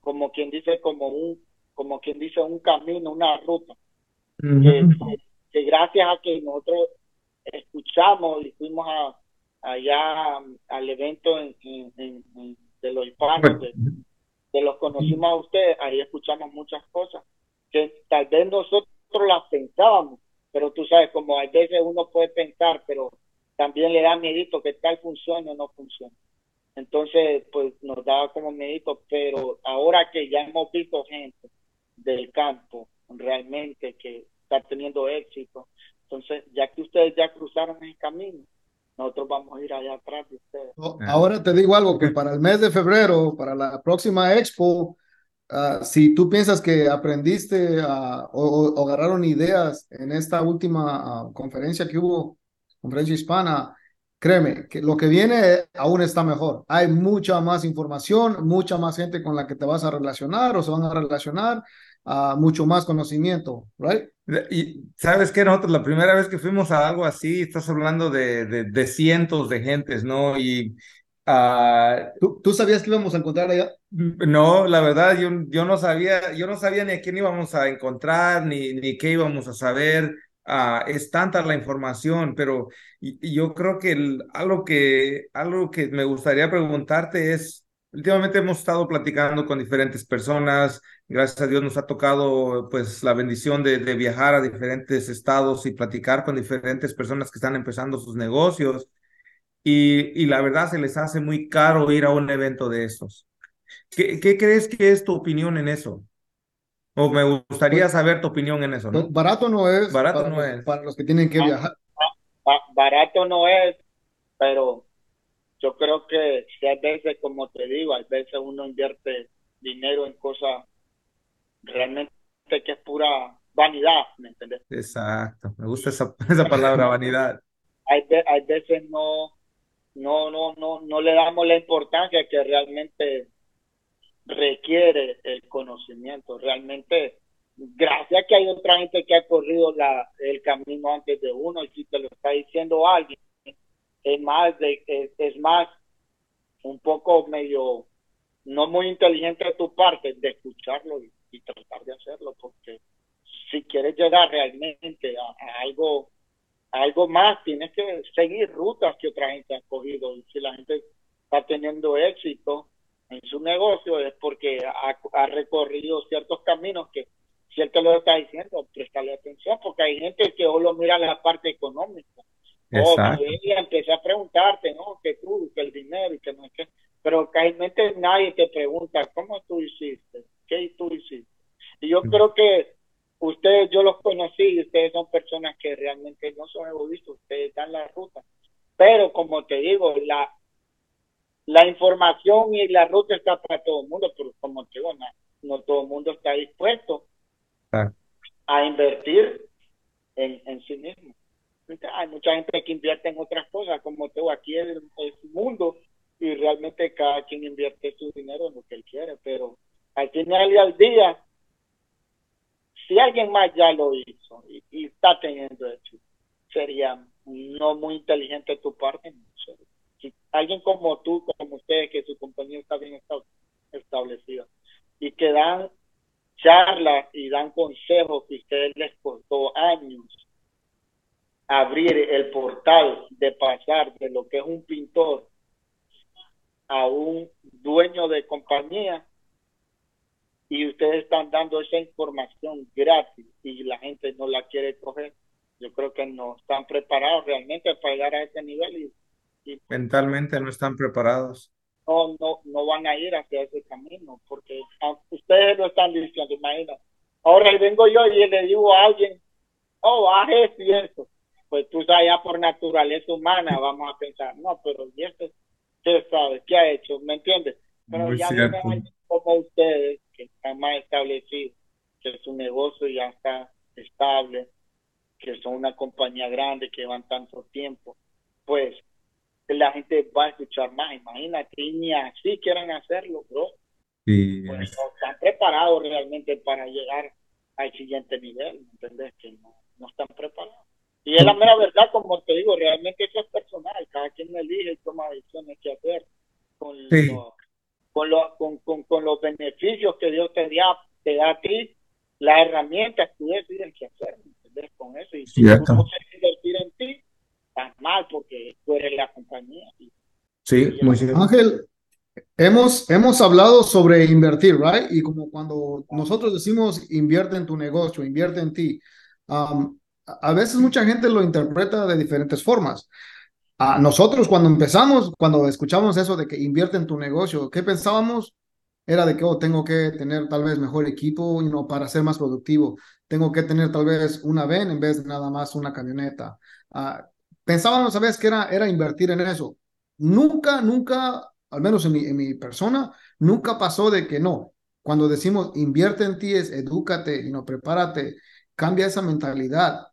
como quien dice, como un, como quien dice, un camino, una ruta. que, gracias a que nosotros escuchamos y fuimos a, allá al evento en, en de los hispanos, de, los conocimos a ustedes, ahí escuchamos muchas cosas que tal vez nosotros las pensábamos, pero tú sabes, como a veces uno puede pensar, pero también le da miedo que tal funcione o no funcione. Entonces, pues nos daba como miedo, pero ahora que ya hemos visto gente del campo realmente que está teniendo éxito, entonces ya que ustedes ya cruzaron el camino, nosotros vamos a ir allá atrás de ustedes. Ahora te digo algo, que para el mes de febrero, para la próxima expo, uh, si tú piensas que aprendiste uh, o, o, agarraron ideas en esta última uh, conferencia que hubo, conferencia hispana, créeme, que lo que viene aún está mejor. Hay mucha más información, mucha más gente con la que te vas a relacionar o se van a relacionar, mucho más conocimiento, ¿right? Y sabes que nosotros la primera vez que fuimos a algo así, estás hablando de, de, cientos de gentes, ¿no? Y uh, ¿Tú, ¿Tú, sabías que íbamos a encontrar allá? No, la verdad, yo, yo no sabía, yo no sabía ni a quién íbamos a encontrar, ni, ni qué íbamos a saber. Uh, es tanta la información, pero yo creo que el, algo que algo que me gustaría preguntarte es Últimamente hemos estado platicando con diferentes personas, gracias a Dios nos ha tocado pues la bendición de, viajar a diferentes estados y platicar con diferentes personas que están empezando sus negocios y, y la verdad se les hace muy caro ir a un evento de estos. ¿Qué, ¿Qué, crees que es tu opinión en eso? O me gustaría pues, saber tu opinión en eso, ¿no? Barato no es. Barato no es. Para los que tienen que viajar. Barato no es, pero yo creo que hay veces, como te digo, hay veces uno invierte dinero en cosas realmente que es pura vanidad, ¿me entiendes? Exacto, me gusta esa, esa palabra, vanidad. Hay, hay veces no, no, no, no, no le damos la importancia que realmente requiere el conocimiento. Realmente, gracias que hay otra gente que ha corrido la, el camino antes de uno y si te lo está diciendo alguien, es más, de, es, más un poco medio, no muy inteligente de tu parte de escucharlo y, tratar de hacerlo, porque si quieres llegar realmente a, algo algo más, tienes que seguir rutas que otra gente ha cogido. Y si la gente está teniendo éxito en su negocio es porque ha, recorrido ciertos caminos que si él te lo está diciendo, prestale atención, porque hay gente que solo mira la parte económica. Exacto. y empecé a preguntarte, ¿no? Que tú, que el dinero y que no es que... Pero realmente nadie te pregunta, ¿cómo tú hiciste? ¿Qué tú hiciste? Y yo mm. creo que ustedes, yo los conocí y ustedes son personas que realmente no son egoístas, ustedes dan la ruta. Pero como te digo, la, la información y la ruta está para todo el mundo, pero como te digo, no, todo el mundo está dispuesto a invertir en, en sí mismo. Hay mucha gente que invierte en otras cosas, como digo, aquí es el mundo y realmente cada quien invierte su dinero en lo que él quiere, pero al final y al día, si alguien más ya lo hizo y, está teniendo éxito, sería no muy inteligente tu parte. Si alguien como tú, como ustedes, que su compañía está bien establecida y que dan charlas y dan consejos que ustedes les costó años abrir el portal de pasar de lo que es un pintor a un dueño de compañía y ustedes están dando esa información gratis y la gente no la quiere coger, yo creo que no están preparados realmente para llegar a ese nivel y, mentalmente no están preparados. No, no, no van a ir hacia ese camino porque ustedes lo están diciendo, imagina. Ahora vengo yo y le digo a alguien, oh, haz esto y eso. Pues tú sabes, ya por naturaleza humana vamos a pensar, no, pero ¿y esto? ¿Qué sabe? ¿Qué ha hecho? ¿Me entiendes? Pero ya no hay como ustedes que están más establecidos, que su negocio ya está estable, que son una compañía grande, que van tanto tiempo, pues la gente va a escuchar más. Imagínate, ni así quieran hacerlo, bro. Sí. Pues no están preparados realmente para llegar al siguiente nivel, ¿entendés? Que no, no están preparados. Y es la mera verdad, como te digo, realmente eso es personal, cada quien elige y toma decisiones que hacer con, con, con, con, los beneficios que Dios te da, te da a ti, las herramientas que tú decides que hacer, ¿entendés? Con eso. Y si tú no quieres invertir en ti, estás mal porque tú eres la compañía. sí, muy bien. Ángel, hemos, hemos hablado sobre invertir, ¿right? Y como cuando nosotros decimos invierte en tu negocio, invierte en ti, um, a veces mucha gente lo interpreta de diferentes formas. A nosotros cuando empezamos, cuando escuchamos eso de que invierte en tu negocio, ¿qué pensábamos? Era de que oh, tengo que tener tal vez mejor equipo no para ser más productivo. Tengo que tener tal vez una VEN en vez de nada más una camioneta. Uh, pensábamos a veces que era, era invertir en eso. Nunca, nunca, al menos en mi, en mi persona, nunca pasó de que no. Cuando decimos invierte en ti es edúcate y no prepárate, cambia esa mentalidad,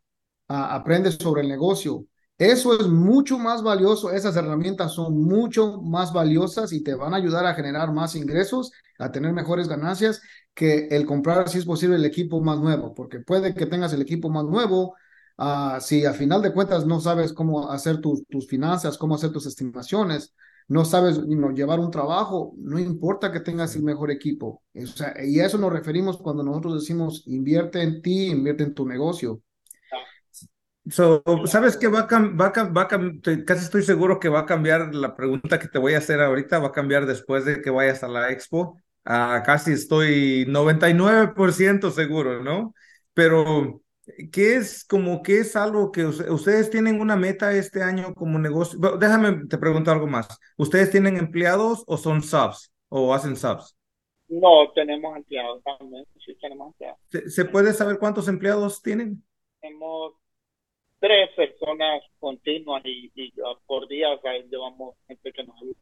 uh, aprende sobre el negocio, eso es mucho más valioso, esas herramientas son mucho más valiosas y te van a ayudar a generar más ingresos, a tener mejores ganancias que el comprar, si es posible, el equipo más nuevo, porque puede que tengas el equipo más nuevo, uh, si al final de cuentas no sabes cómo hacer tus, tus finanzas, cómo hacer tus estimaciones, no sabes llevar un trabajo, no importa que tengas el mejor equipo. Y a eso nos referimos cuando nosotros decimos invierte en ti, invierte en tu negocio. So, ¿Sabes que va a, va, va casi estoy seguro que va a cambiar la pregunta que te voy a hacer ahorita, va a cambiar después de que vayas a la expo. Uh, casi estoy 99% seguro, ¿no? Pero, ¿qué es como que es algo que ustedes tienen una meta este año como negocio? déjame, te pregunto algo más. ¿Ustedes tienen empleados o son subs o hacen subs? No, tenemos empleados también, sí tenemos empleados. ¿Se, puede saber cuántos empleados tienen? Tenemos tres personas continuas y, por día llevamos gente que nos ayuda.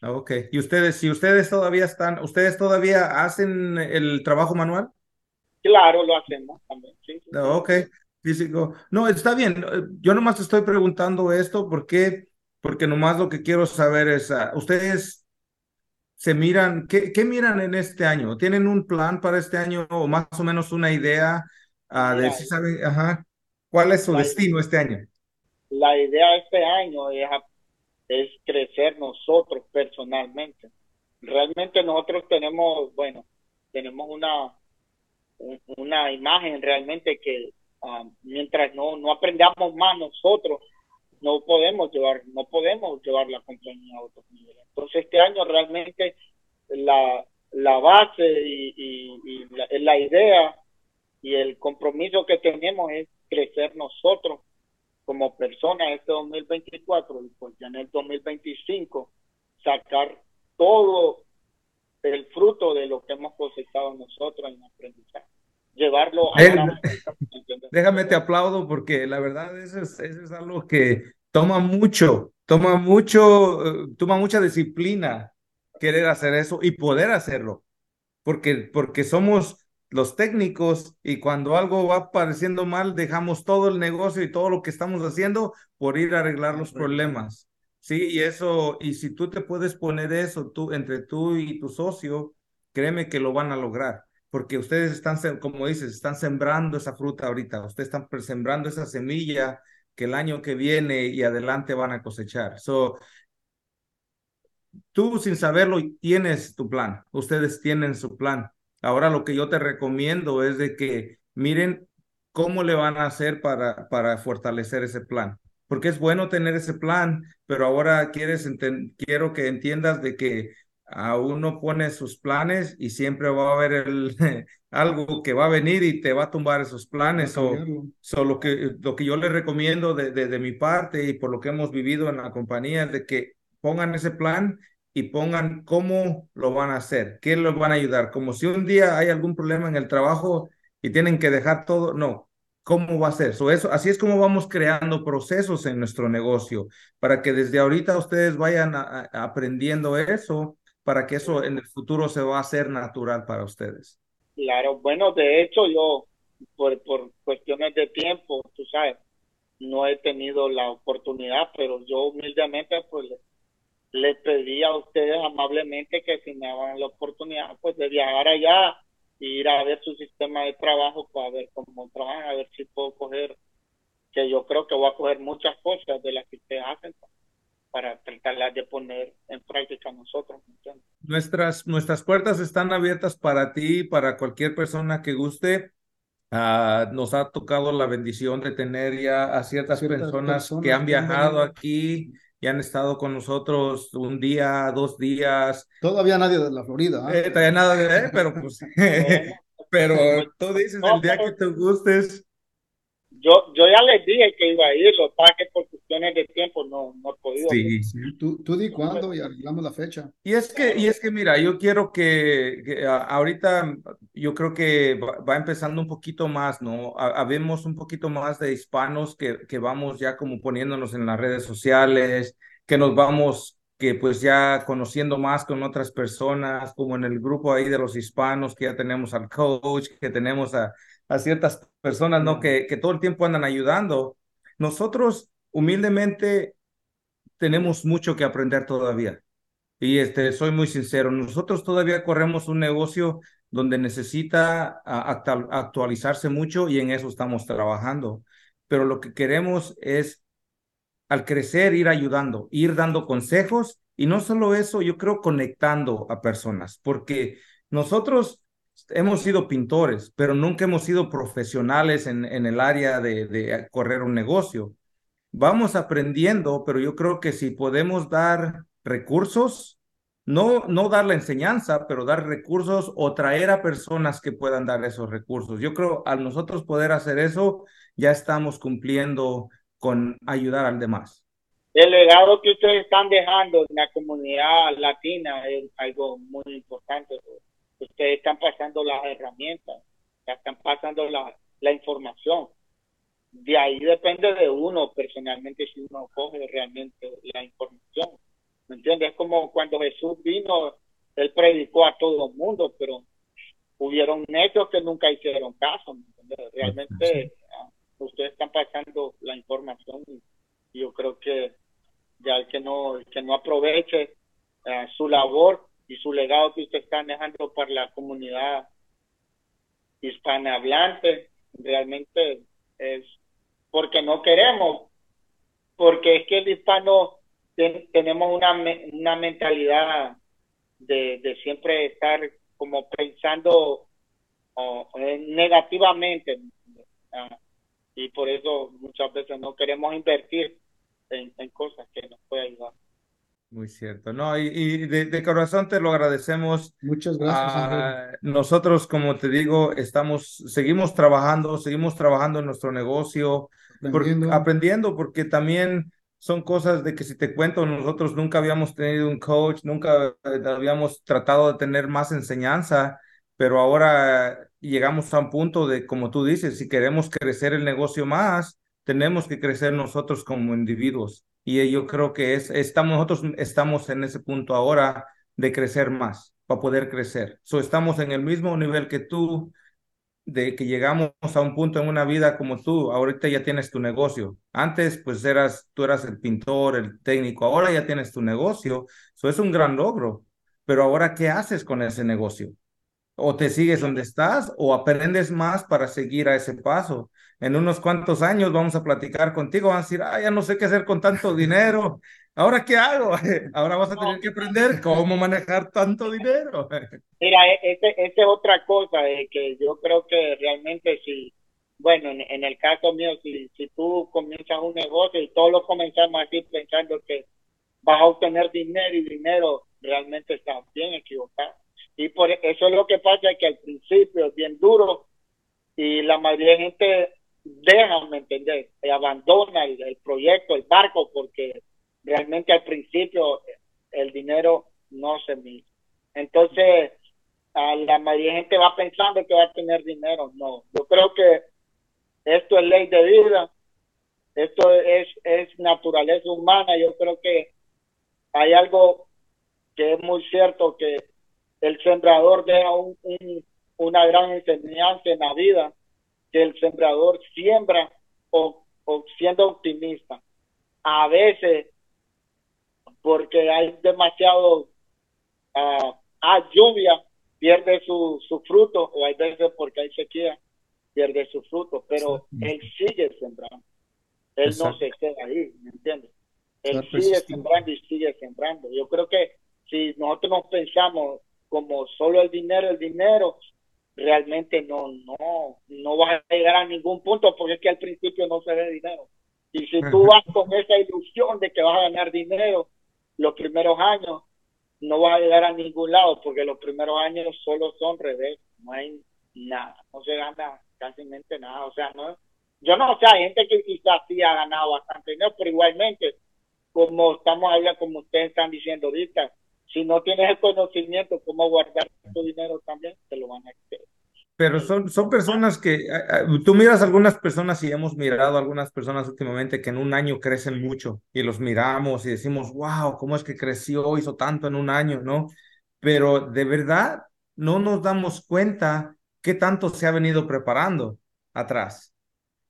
Ah, ok, y ustedes, si ustedes todavía están, ¿ustedes todavía hacen el trabajo manual? Claro, lo hacemos también, sí. Ah, ok, físico. No, está bien, yo nomás estoy preguntando esto porque, porque nomás lo que quiero saber es, uh, ustedes se miran, ¿qué, ¿qué, miran en este año? ¿Tienen un plan para este año o más o menos una idea uh, de si saben, ajá, ¿Cuál es su destino este año? La idea de este año es, es crecer nosotros personalmente. Realmente nosotros tenemos, bueno, tenemos una una imagen realmente que ah, mientras no, no aprendamos más nosotros, no podemos llevar, no podemos llevar la compañía a otros niveles. Entonces este año realmente la, la base y, y, la, la idea y el compromiso que tenemos es crecer nosotros como personas este 2024 y pues ya en el 2025 sacar todo el fruto de lo que hemos cosechado nosotros en aprendizaje. Llevarlo a... Déjame te aplaudo porque la verdad eso es, eso es algo que toma mucho, toma mucho, eh, toma mucha disciplina querer hacer eso y poder hacerlo. Porque, porque somos los técnicos y cuando algo va pareciendo mal, dejamos todo el negocio y todo lo que estamos haciendo por ir a arreglar los problemas. Sí, y eso, y si tú te puedes poner eso tú, entre tú y tu socio, créeme que lo van a lograr, porque ustedes están, como dices, están sembrando esa fruta ahorita, ustedes están sembrando esa semilla que el año que viene y adelante van a cosechar. So, tú sin saberlo tienes tu plan, ustedes tienen su plan. Ahora lo que yo te recomiendo es de que miren cómo le van a hacer para, para fortalecer ese plan porque es bueno tener ese plan, pero ahora quieres quiero que entiendas de que a uno pone sus planes y siempre va a haber el, algo que va a venir y te va a tumbar esos planes. O, lo, que, lo que yo les recomiendo de, de, mi parte y por lo que hemos vivido en la compañía es de que pongan ese plan y pongan cómo lo van a hacer, qué los van a ayudar. Como si un día hay algún problema en el trabajo y tienen que dejar todo, no, cómo va a ser. eso, así es como vamos creando procesos en nuestro negocio, para que desde ahorita ustedes vayan aprendiendo eso, para que eso en el futuro se va a hacer natural para ustedes. Claro, bueno, de hecho yo, por, por cuestiones de tiempo, tú sabes, no he tenido la oportunidad, pero yo humildemente pues pedí a ustedes amablemente que si me daban la oportunidad pues de viajar allá ir a ver su sistema de trabajo para ver cómo trabajan, a ver si puedo coger, que yo creo que voy a coger muchas cosas de las que ustedes hacen para tratarlas de poner en práctica nosotros. Nuestras, nuestras puertas están abiertas para ti, para cualquier persona que guste. Uh, nos ha tocado la bendición de tener ya a ciertas, personas, que han viajado aquí y han estado con nosotros un día, dos días. Todavía nadie de la Florida. ¿eh? Eh, todavía nadie, eh, pero pues, pero tú dices el día que te gustes, yo, yo ya les dije que iba a ir, lo que por cuestiones de tiempo no, no he podido. Sí, sí. Tú, tú di cuándo y arreglamos la fecha. Y es que, y es que mira, yo quiero que, ahorita yo creo que va, empezando un poquito más, ¿no? Habemos un poquito más de hispanos que, que vamos ya como poniéndonos en las redes sociales, que nos vamos que pues ya conociendo más con otras personas, como en el grupo ahí de los hispanos, que ya tenemos al coach, que tenemos a, a ciertas personas, ¿no? Que, que todo el tiempo andan ayudando. Nosotros humildemente tenemos mucho que aprender todavía. Y este, soy muy sincero, nosotros todavía corremos un negocio donde necesita actualizarse mucho y en eso estamos trabajando. Pero lo que queremos es, al crecer, ir ayudando, ir dando consejos y no solo eso, yo creo conectando a personas, porque nosotros hemos sido pintores, pero nunca hemos sido profesionales en, en el área de, de, correr un negocio. Vamos aprendiendo, pero yo creo que si podemos dar recursos, no, no dar la enseñanza, pero dar recursos o traer a personas que puedan dar esos recursos. Yo creo al nosotros poder hacer eso, ya estamos cumpliendo con ayudar al demás. El legado que ustedes están dejando en la comunidad latina es algo muy importante ustedes están pasando las herramientas, están pasando la, la información. De ahí depende de uno personalmente si uno coge realmente la información. ¿Me entiendes? Es como cuando Jesús vino, él predicó a todo el mundo, pero hubieron hechos que nunca hicieron caso. Realmente ah, ustedes están pasando la información y yo creo que ya el que no, el que no aproveche ah, su labor y su legado que usted está dejando para la comunidad hispanohablante realmente es porque no queremos, porque es que el hispano tenemos una, una mentalidad de, de siempre estar como pensando o, negativamente. Y por eso muchas veces no queremos invertir en, cosas que nos puedan ayudar. Muy cierto, no, y, de, corazón te lo agradecemos. Muchas gracias. Ah, nosotros, como te digo, estamos, seguimos trabajando, seguimos trabajando en nuestro negocio, aprendiendo, aprendiendo porque también son cosas de que si te cuento, nosotros nunca habíamos tenido un coach, nunca habíamos tratado de tener más enseñanza, pero ahora llegamos a un punto de, como tú dices, si queremos crecer el negocio más, tenemos que crecer nosotros como individuos. Y yo creo que es, estamos, nosotros estamos en ese punto ahora de crecer más, para poder crecer. So, estamos en el mismo nivel que tú, de que llegamos a un punto en una vida como tú, ahorita ya tienes tu negocio. Antes, pues eras, tú eras el pintor, el técnico, ahora ya tienes tu negocio. Eso es un gran logro. Pero ahora, ¿qué haces con ese negocio? O te sigues donde estás o aprendes más para seguir a ese paso. En unos cuantos años vamos a platicar contigo, van a decir, ah, ya no sé qué hacer con tanto dinero. ¿Ahora qué hago? Ahora vas a tener que aprender cómo manejar tanto dinero. Mira, esa es otra cosa, que yo creo que realmente si, bueno, en, el caso mío, si, si tú comienzas un negocio y todos lo comenzamos así pensando que vas a obtener dinero y dinero, realmente estás bien equivocado. Y por eso es lo que pasa, es que al principio es bien duro y la mayoría de gente deja, ¿me entender? Y abandona el, el proyecto, el barco, porque realmente al principio el dinero no se mide. Entonces, a la mayoría de gente va pensando que va a tener dinero. No, yo creo que esto es ley de vida, esto es, es naturaleza humana. Yo creo que hay algo que es muy cierto, que el sembrador deja un, una gran enseñanza en la vida, que el sembrador siembra o, o siendo optimista. A veces porque hay demasiado uh, lluvia, pierde su, su fruto, o hay veces porque hay sequía, pierde su fruto, pero él sigue sembrando. Él no se queda ahí, ¿me entiendes? Él sigue sembrando y sigue sembrando. Yo creo que si nosotros nos pensamos como solo el dinero, el dinero, realmente no, no, no vas a llegar a ningún punto porque es que al principio no se ve dinero. Y si tú vas con esa ilusión de que vas a ganar dinero, los primeros años no vas a llegar a ningún lado porque los primeros años solo son revés, no hay nada, no se gana casi nada, o sea, no, yo no sé, hay gente que quizás sí ha ganado bastante dinero, pero igualmente, como estamos hablando, como ustedes están diciendo ahorita, si no tienes el conocimiento cómo guardar tu dinero también, te lo van a. Pero son, son personas que, tú miras algunas personas y hemos mirado algunas personas últimamente que en un año crecen mucho y los miramos y decimos, wow, ¿cómo es que creció, hizo tanto en un año, no? Pero de verdad no nos damos cuenta qué tanto se ha venido preparando atrás.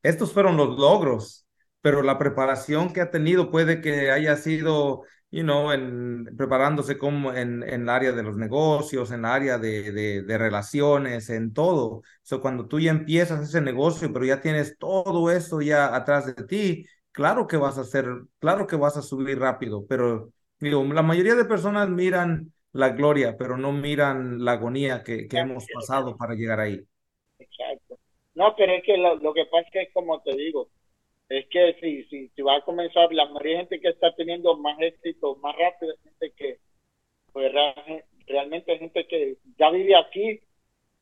Estos fueron los logros, pero la preparación que ha tenido puede que haya sido you know, en, preparándose como en, en el área de los negocios, en el área de, de, relaciones, en todo. So, cuando tú ya empiezas ese negocio, pero ya tienes todo eso ya atrás de ti, claro que vas a hacer, claro que vas a subir rápido, pero digo, la mayoría de personas miran la gloria, pero no miran la agonía que, que hemos pasado para llegar ahí. Exacto. No, pero es que lo, lo que pasa es que, como te digo, es que si, si, si va a comenzar, la mayoría gente que está teniendo más éxito más rápido es gente que, pues realmente gente que ya vive aquí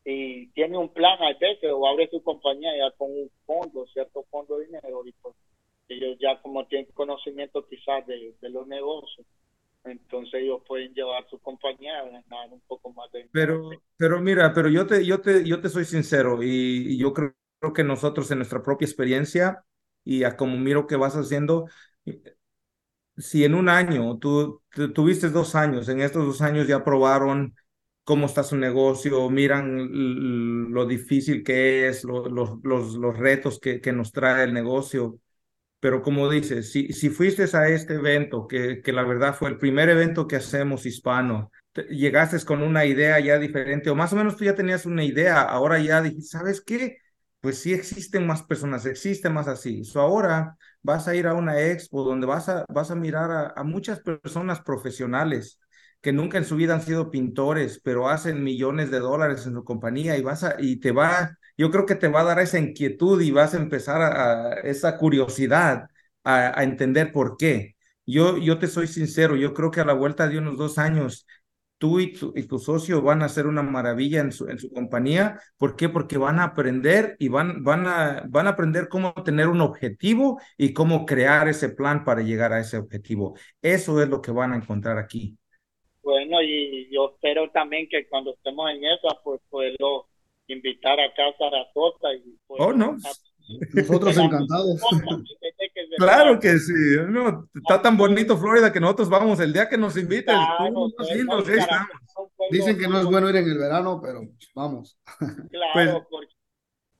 y tiene un plan a veces o abre su compañía ya con un fondo, cierto fondo de dinero y pues ellos ya como tienen conocimiento quizás de, los negocios, entonces ellos pueden llevar su compañía a ganar un poco más de Pero, pero mira, pero yo te, yo te, yo te soy sincero y, y yo creo que nosotros en nuestra propia experiencia y a como miro que vas haciendo, si en un año tú, tuviste dos años, en estos dos años ya probaron cómo está su negocio, miran lo difícil que es, los, los, los retos que, que nos trae el negocio. Pero como dices, si, si fuiste a este evento, que, que la verdad fue el primer evento que hacemos hispano, llegaste con una idea ya diferente, o más o menos tú ya tenías una idea, ahora ya dijiste, ¿sabes qué? Pues sí existen más personas, existen más así. So ahora vas a ir a una expo donde vas a, vas a mirar a, muchas personas profesionales que nunca en su vida han sido pintores, pero hacen millones de dólares en su compañía y vas a, y te va, yo creo que te va a dar esa inquietud y vas a empezar a, esa curiosidad a, a, entender por qué. Yo, yo te soy sincero, yo creo que a la vuelta de unos dos años tú y tu, y tu, socio van a hacer una maravilla en su, en su compañía. ¿Por qué? Porque van a aprender y van, van, a, van a aprender cómo tener un objetivo y cómo crear ese plan para llegar a ese objetivo. Eso es lo que van a encontrar aquí. Bueno, y yo espero también que cuando estemos en eso, pues puedo invitar a casa a Tota y pues, oh, no. Nosotros encantados. Claro que sí. No, está tan bonito Florida que nosotros vamos el día que nos inviten. Claro, Dicen que no es bueno ir en el verano, pero vamos. Claro, pues, porque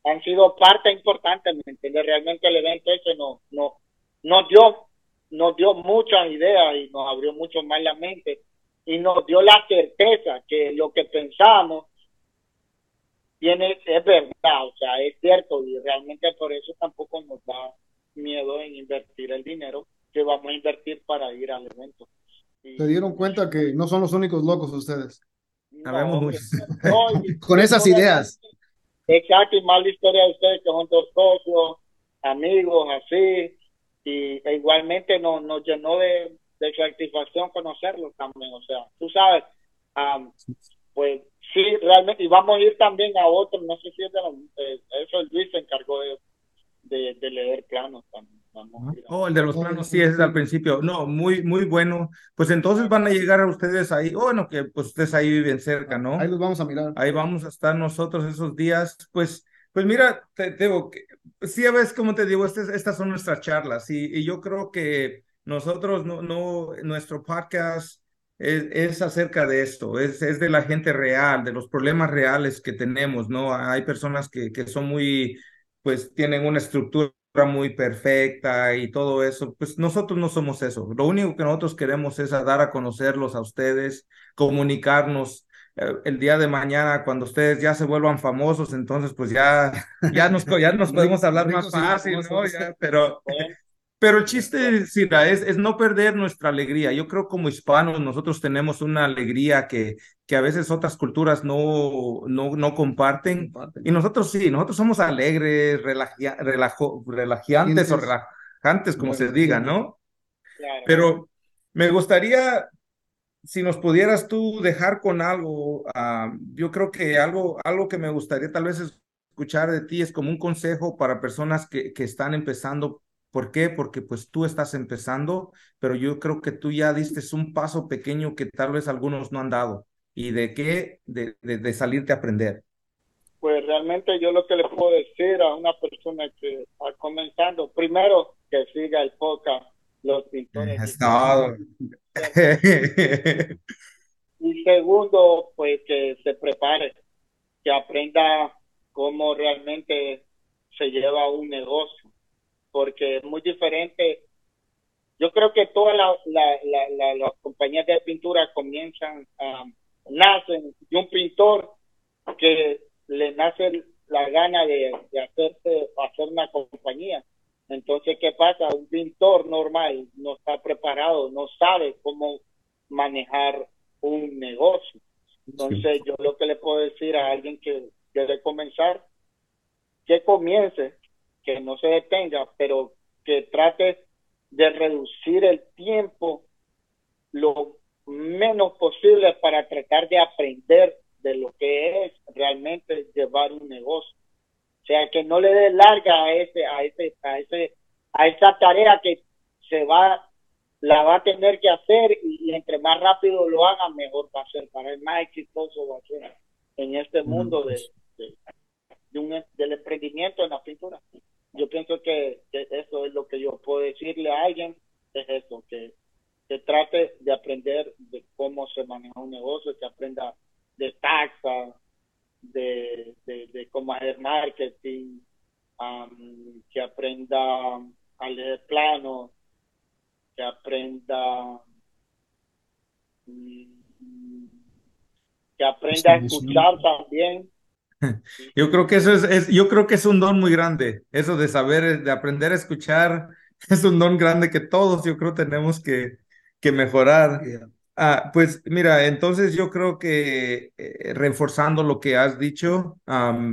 han sido parte importante, ¿me entiendes? Realmente el evento ese no, no, nos dio, nos dio muchas ideas y nos abrió mucho más la mente y nos dio la certeza que lo que pensamos tiene, es verdad, o sea, es cierto y realmente por eso tampoco nos da miedo en invertir el dinero que vamos a invertir para ir al evento. Se dieron cuenta que no son los únicos locos ustedes. No, Con esas ideas. Exacto, y más la historia de ustedes que son dos socios, amigos, así, y e igualmente nos, nos llenó de, de satisfacción conocerlos también, o sea, tú sabes, pues sí, realmente, y vamos a ir también a otros, no sé si es de los, eh, eso el Luis se encargó de, de, leer planos también. oh, el de los planos sí, es al principio. No, muy, muy bueno. Pues entonces van a llegar a ustedes ahí. Oh, bueno, que pues ustedes ahí viven cerca, ¿no? Ahí los vamos a mirar. Ahí vamos a estar nosotros esos días. Pues, pues mira, te, digo que sí, a veces, como te digo, estas, estas son nuestras charlas y, y yo creo que nosotros no, no, nuestro podcast es, acerca de esto, es, es de la gente real, de los problemas reales que tenemos, ¿no? Hay personas que, que son muy, pues tienen una estructura muy perfecta y todo eso, pues nosotros no somos eso. Lo único que nosotros queremos es dar a conocerlos a ustedes, comunicarnos. Eh, el día de mañana, cuando ustedes ya se vuelvan famosos, entonces pues ya, ya, nos, ya nos podemos hablar más fácil, ¿no? pero pero el chiste, Sira, es, es no perder nuestra alegría. Yo creo como hispanos nosotros tenemos una alegría que, que a veces otras culturas no, no, no comparten. Y nosotros sí, nosotros somos alegres, relajo, relajantes o relajantes, como se diga, ¿no? Pero me gustaría, si nos pudieras tú dejar con algo, ah, yo creo que algo, algo que me gustaría tal vez escuchar de ti es como un consejo para personas que, que están empezando ¿Por qué? Porque pues tú estás empezando, pero yo creo que tú ya diste un paso pequeño que tal vez algunos no han dado. ¿Y de qué? De, de, salirte a aprender. Pues realmente yo lo que le puedo decir a una persona que está comenzando, primero que siga el podcast, los pintores. y segundo, pues que se prepare, que aprenda cómo realmente se lleva un negocio porque es muy diferente. Yo creo que todas las compañías de pintura comienzan, nacen de un pintor que le nace la gana de, hacerse, hacer una compañía. Entonces, ¿qué pasa? Un pintor normal no está preparado, no sabe cómo manejar un negocio. Entonces, yo lo que le puedo decir a alguien que quiere comenzar, que comience que no se detenga, pero que trate de reducir el tiempo lo menos posible para tratar de aprender de lo que es realmente llevar un negocio. O sea, que no le dé larga a ese, a ese, a ese, a esa tarea que se va, la va a tener que hacer y, entre más rápido lo haga, mejor va a ser para el más exitoso va a ser en este mundo de, de un, del emprendimiento en la pintura yo pienso que, eso es lo que yo puedo decirle a alguien, es eso, que, que trate de aprender de cómo se maneja un negocio, que aprenda de taxa, de, de, cómo hacer marketing, que aprenda a leer planos, que aprenda mm, que aprenda a escuchar también Yo creo que eso es, yo creo que es un don muy grande, eso de saber, de aprender a escuchar, es un don grande que todos yo creo tenemos que, que mejorar. Ah, pues mira, entonces yo creo que eh, reforzando lo que has dicho,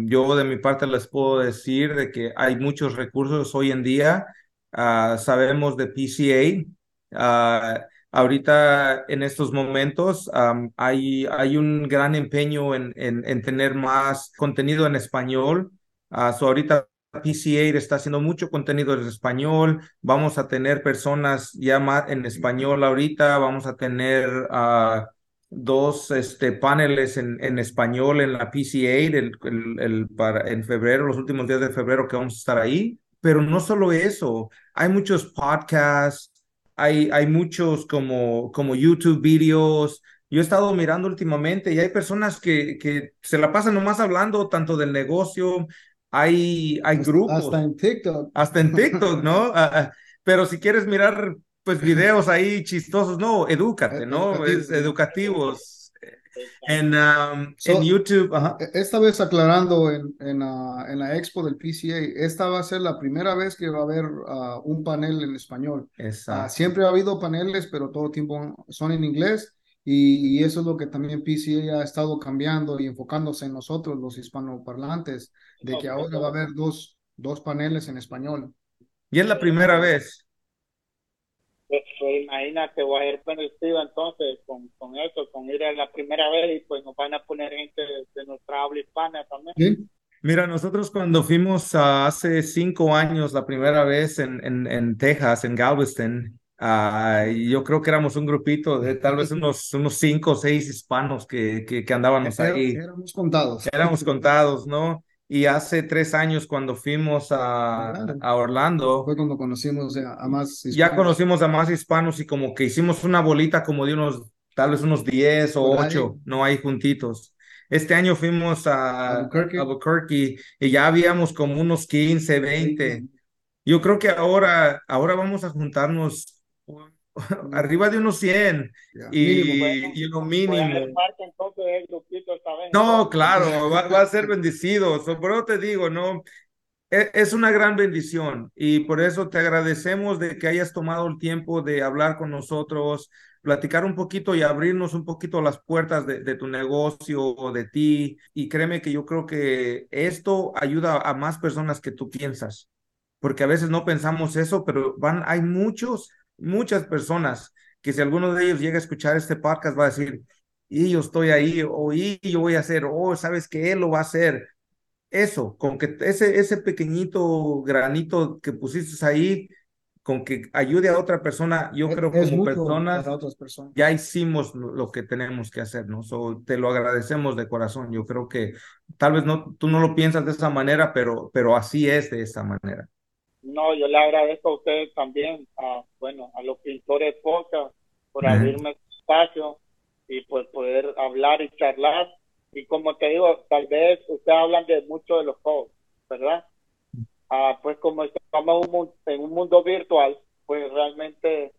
yo de mi parte les puedo decir de que hay muchos recursos hoy en día. Ah, sabemos de PCA. Ah, ahorita en estos momentos hay, hay un gran empeño en, en, en tener más contenido en español. So ahorita PCA está haciendo mucho contenido en español, vamos a tener personas ya más en español ahorita, vamos a tener uh, dos este, paneles en, en, español en la PCA el, el, para, en febrero, los últimos días de febrero que vamos a estar ahí, pero no solo eso, hay muchos podcasts, hay, hay muchos como, como YouTube videos, yo he estado mirando últimamente y hay personas que, que se la pasan nomás hablando tanto del negocio, hay, hay grupos. Hasta en TikTok. Hasta en TikTok, ¿no? Ah, ah, pero si quieres mirar, pues, videos ahí chistosos, no, edúcate, ¿no? Es educativos. En, um, en YouTube. E, esta vez aclarando en, en, uh, en, la expo del PCA, esta va a ser la primera vez que va a haber uh, un panel en español. Uh, Exacto. siempre ha habido paneles, pero todo el tiempo son en inglés. Y, y, eso es lo que también PCA ha estado cambiando y enfocándose en nosotros, los hispanoparlantes, de que ahora va a haber dos, dos paneles en español. Y es la primera vez. Pues, pues imagínate, voy a ir bendecido entonces con, con eso, con ir a la primera vez y pues nos van a poner gente de, nuestra habla hispana también. ¿Sí? Mira, nosotros cuando fuimos uh, hace cinco años la primera vez en, en, en Texas, en Galveston, Uh, yo creo que éramos un grupito de tal vez unos, unos cinco o seis hispanos que, que, que andábamos ahí. Éramos contados. Éramos contados, ¿no? Y hace tres años cuando fuimos a, a Orlando. Fue cuando conocimos a, más hispanos. Ya conocimos a más hispanos y como que hicimos una bolita como de unos, tal vez unos diez o ocho, no hay juntitos. Este año fuimos a Albuquerque. Albuquerque y ya habíamos como unos 15, 20. Yo creo que ahora, ahora vamos a juntarnos arriba de unos 100 y, lo mínimo. No, claro, va, a ser bendecido. Pero te digo, no, e, es una gran bendición y por eso te agradecemos de que hayas tomado el tiempo de hablar con nosotros, platicar un poquito y abrirnos un poquito las puertas de, de tu negocio o de ti. Y créeme que yo creo que esto ayuda a más personas que tú piensas, porque a veces no pensamos eso, pero van, hay muchos muchas personas que si alguno de ellos llega a escuchar este podcast va a decir, y yo estoy ahí, o y yo voy a hacer, o sabes que él lo va a hacer. Eso, con que ese, ese pequeño granito que pusiste ahí, con que ayude a otra persona, yo creo que como personas, personas, ya hicimos lo que tenemos que hacer, ¿no? So, te lo agradecemos de corazón. Yo creo que tal vez no, tú no lo piensas de esa manera, pero, pero así es de esa manera. No, yo le agradezco a ustedes también, a, bueno, a los pintores podcast por abrirme espacio y por poder hablar y charlar. Y como te digo, tal vez ustedes hablan de mucho de los juegos, ¿verdad? Ah, pues como estamos en un mundo virtual, pues realmente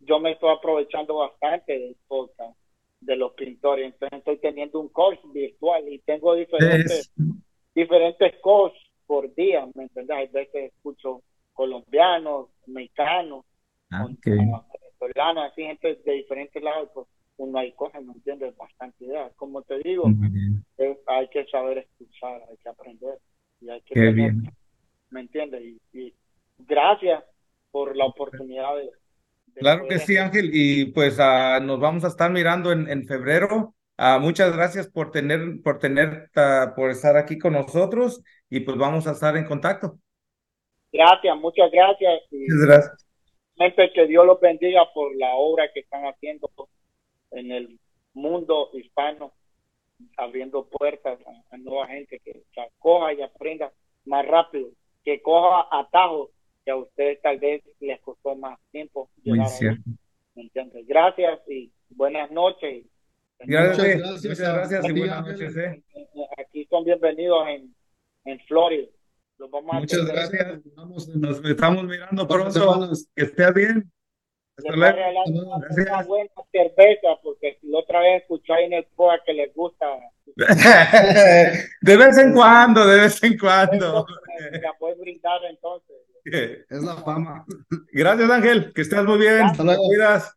yo me estoy aprovechando bastante del podcast, de los pintores. Entonces estoy teniendo un coach virtual y tengo diferentes, diferentes coaches por día, ¿me entendés? Hay veces escucho colombianos, mexicanos, ah, venezolanos, así gente de diferentes lados, pues uno hay cosas, ¿me entiendes? Bastante idea. Como te digo, hay que saber escuchar, hay que aprender. Y hay que Qué bien. ¿Me entiendes? Y, gracias por la oportunidad de... claro que sí, Ángel. Y pues uh, nos vamos a estar mirando en, en febrero. Uh, muchas gracias por tener, por tener, uh, por estar aquí con nosotros y pues vamos a estar en contacto. Gracias, muchas gracias. Y gracias. Que Dios los bendiga por la obra que están haciendo en el mundo hispano, abriendo puertas a, nueva gente que coja y aprenda más rápido, que coja atajos que a ustedes tal vez les costó más tiempo llegar Gracias y buenas noches. Gracias, muchas gracias, y buenas noches. Eh. Aquí son bienvenidos en, en Florida. Muchas gracias. Nos estamos mirando pronto. Que esté bien. Hasta luego. Una buena cerveza, porque la otra vez escuché en el POA que les gusta. de vez en cuando, de vez en cuando. La puedes brindar entonces. Es la fama. Gracias, Ángel. Que estés muy bien. Hasta luego. Gracias.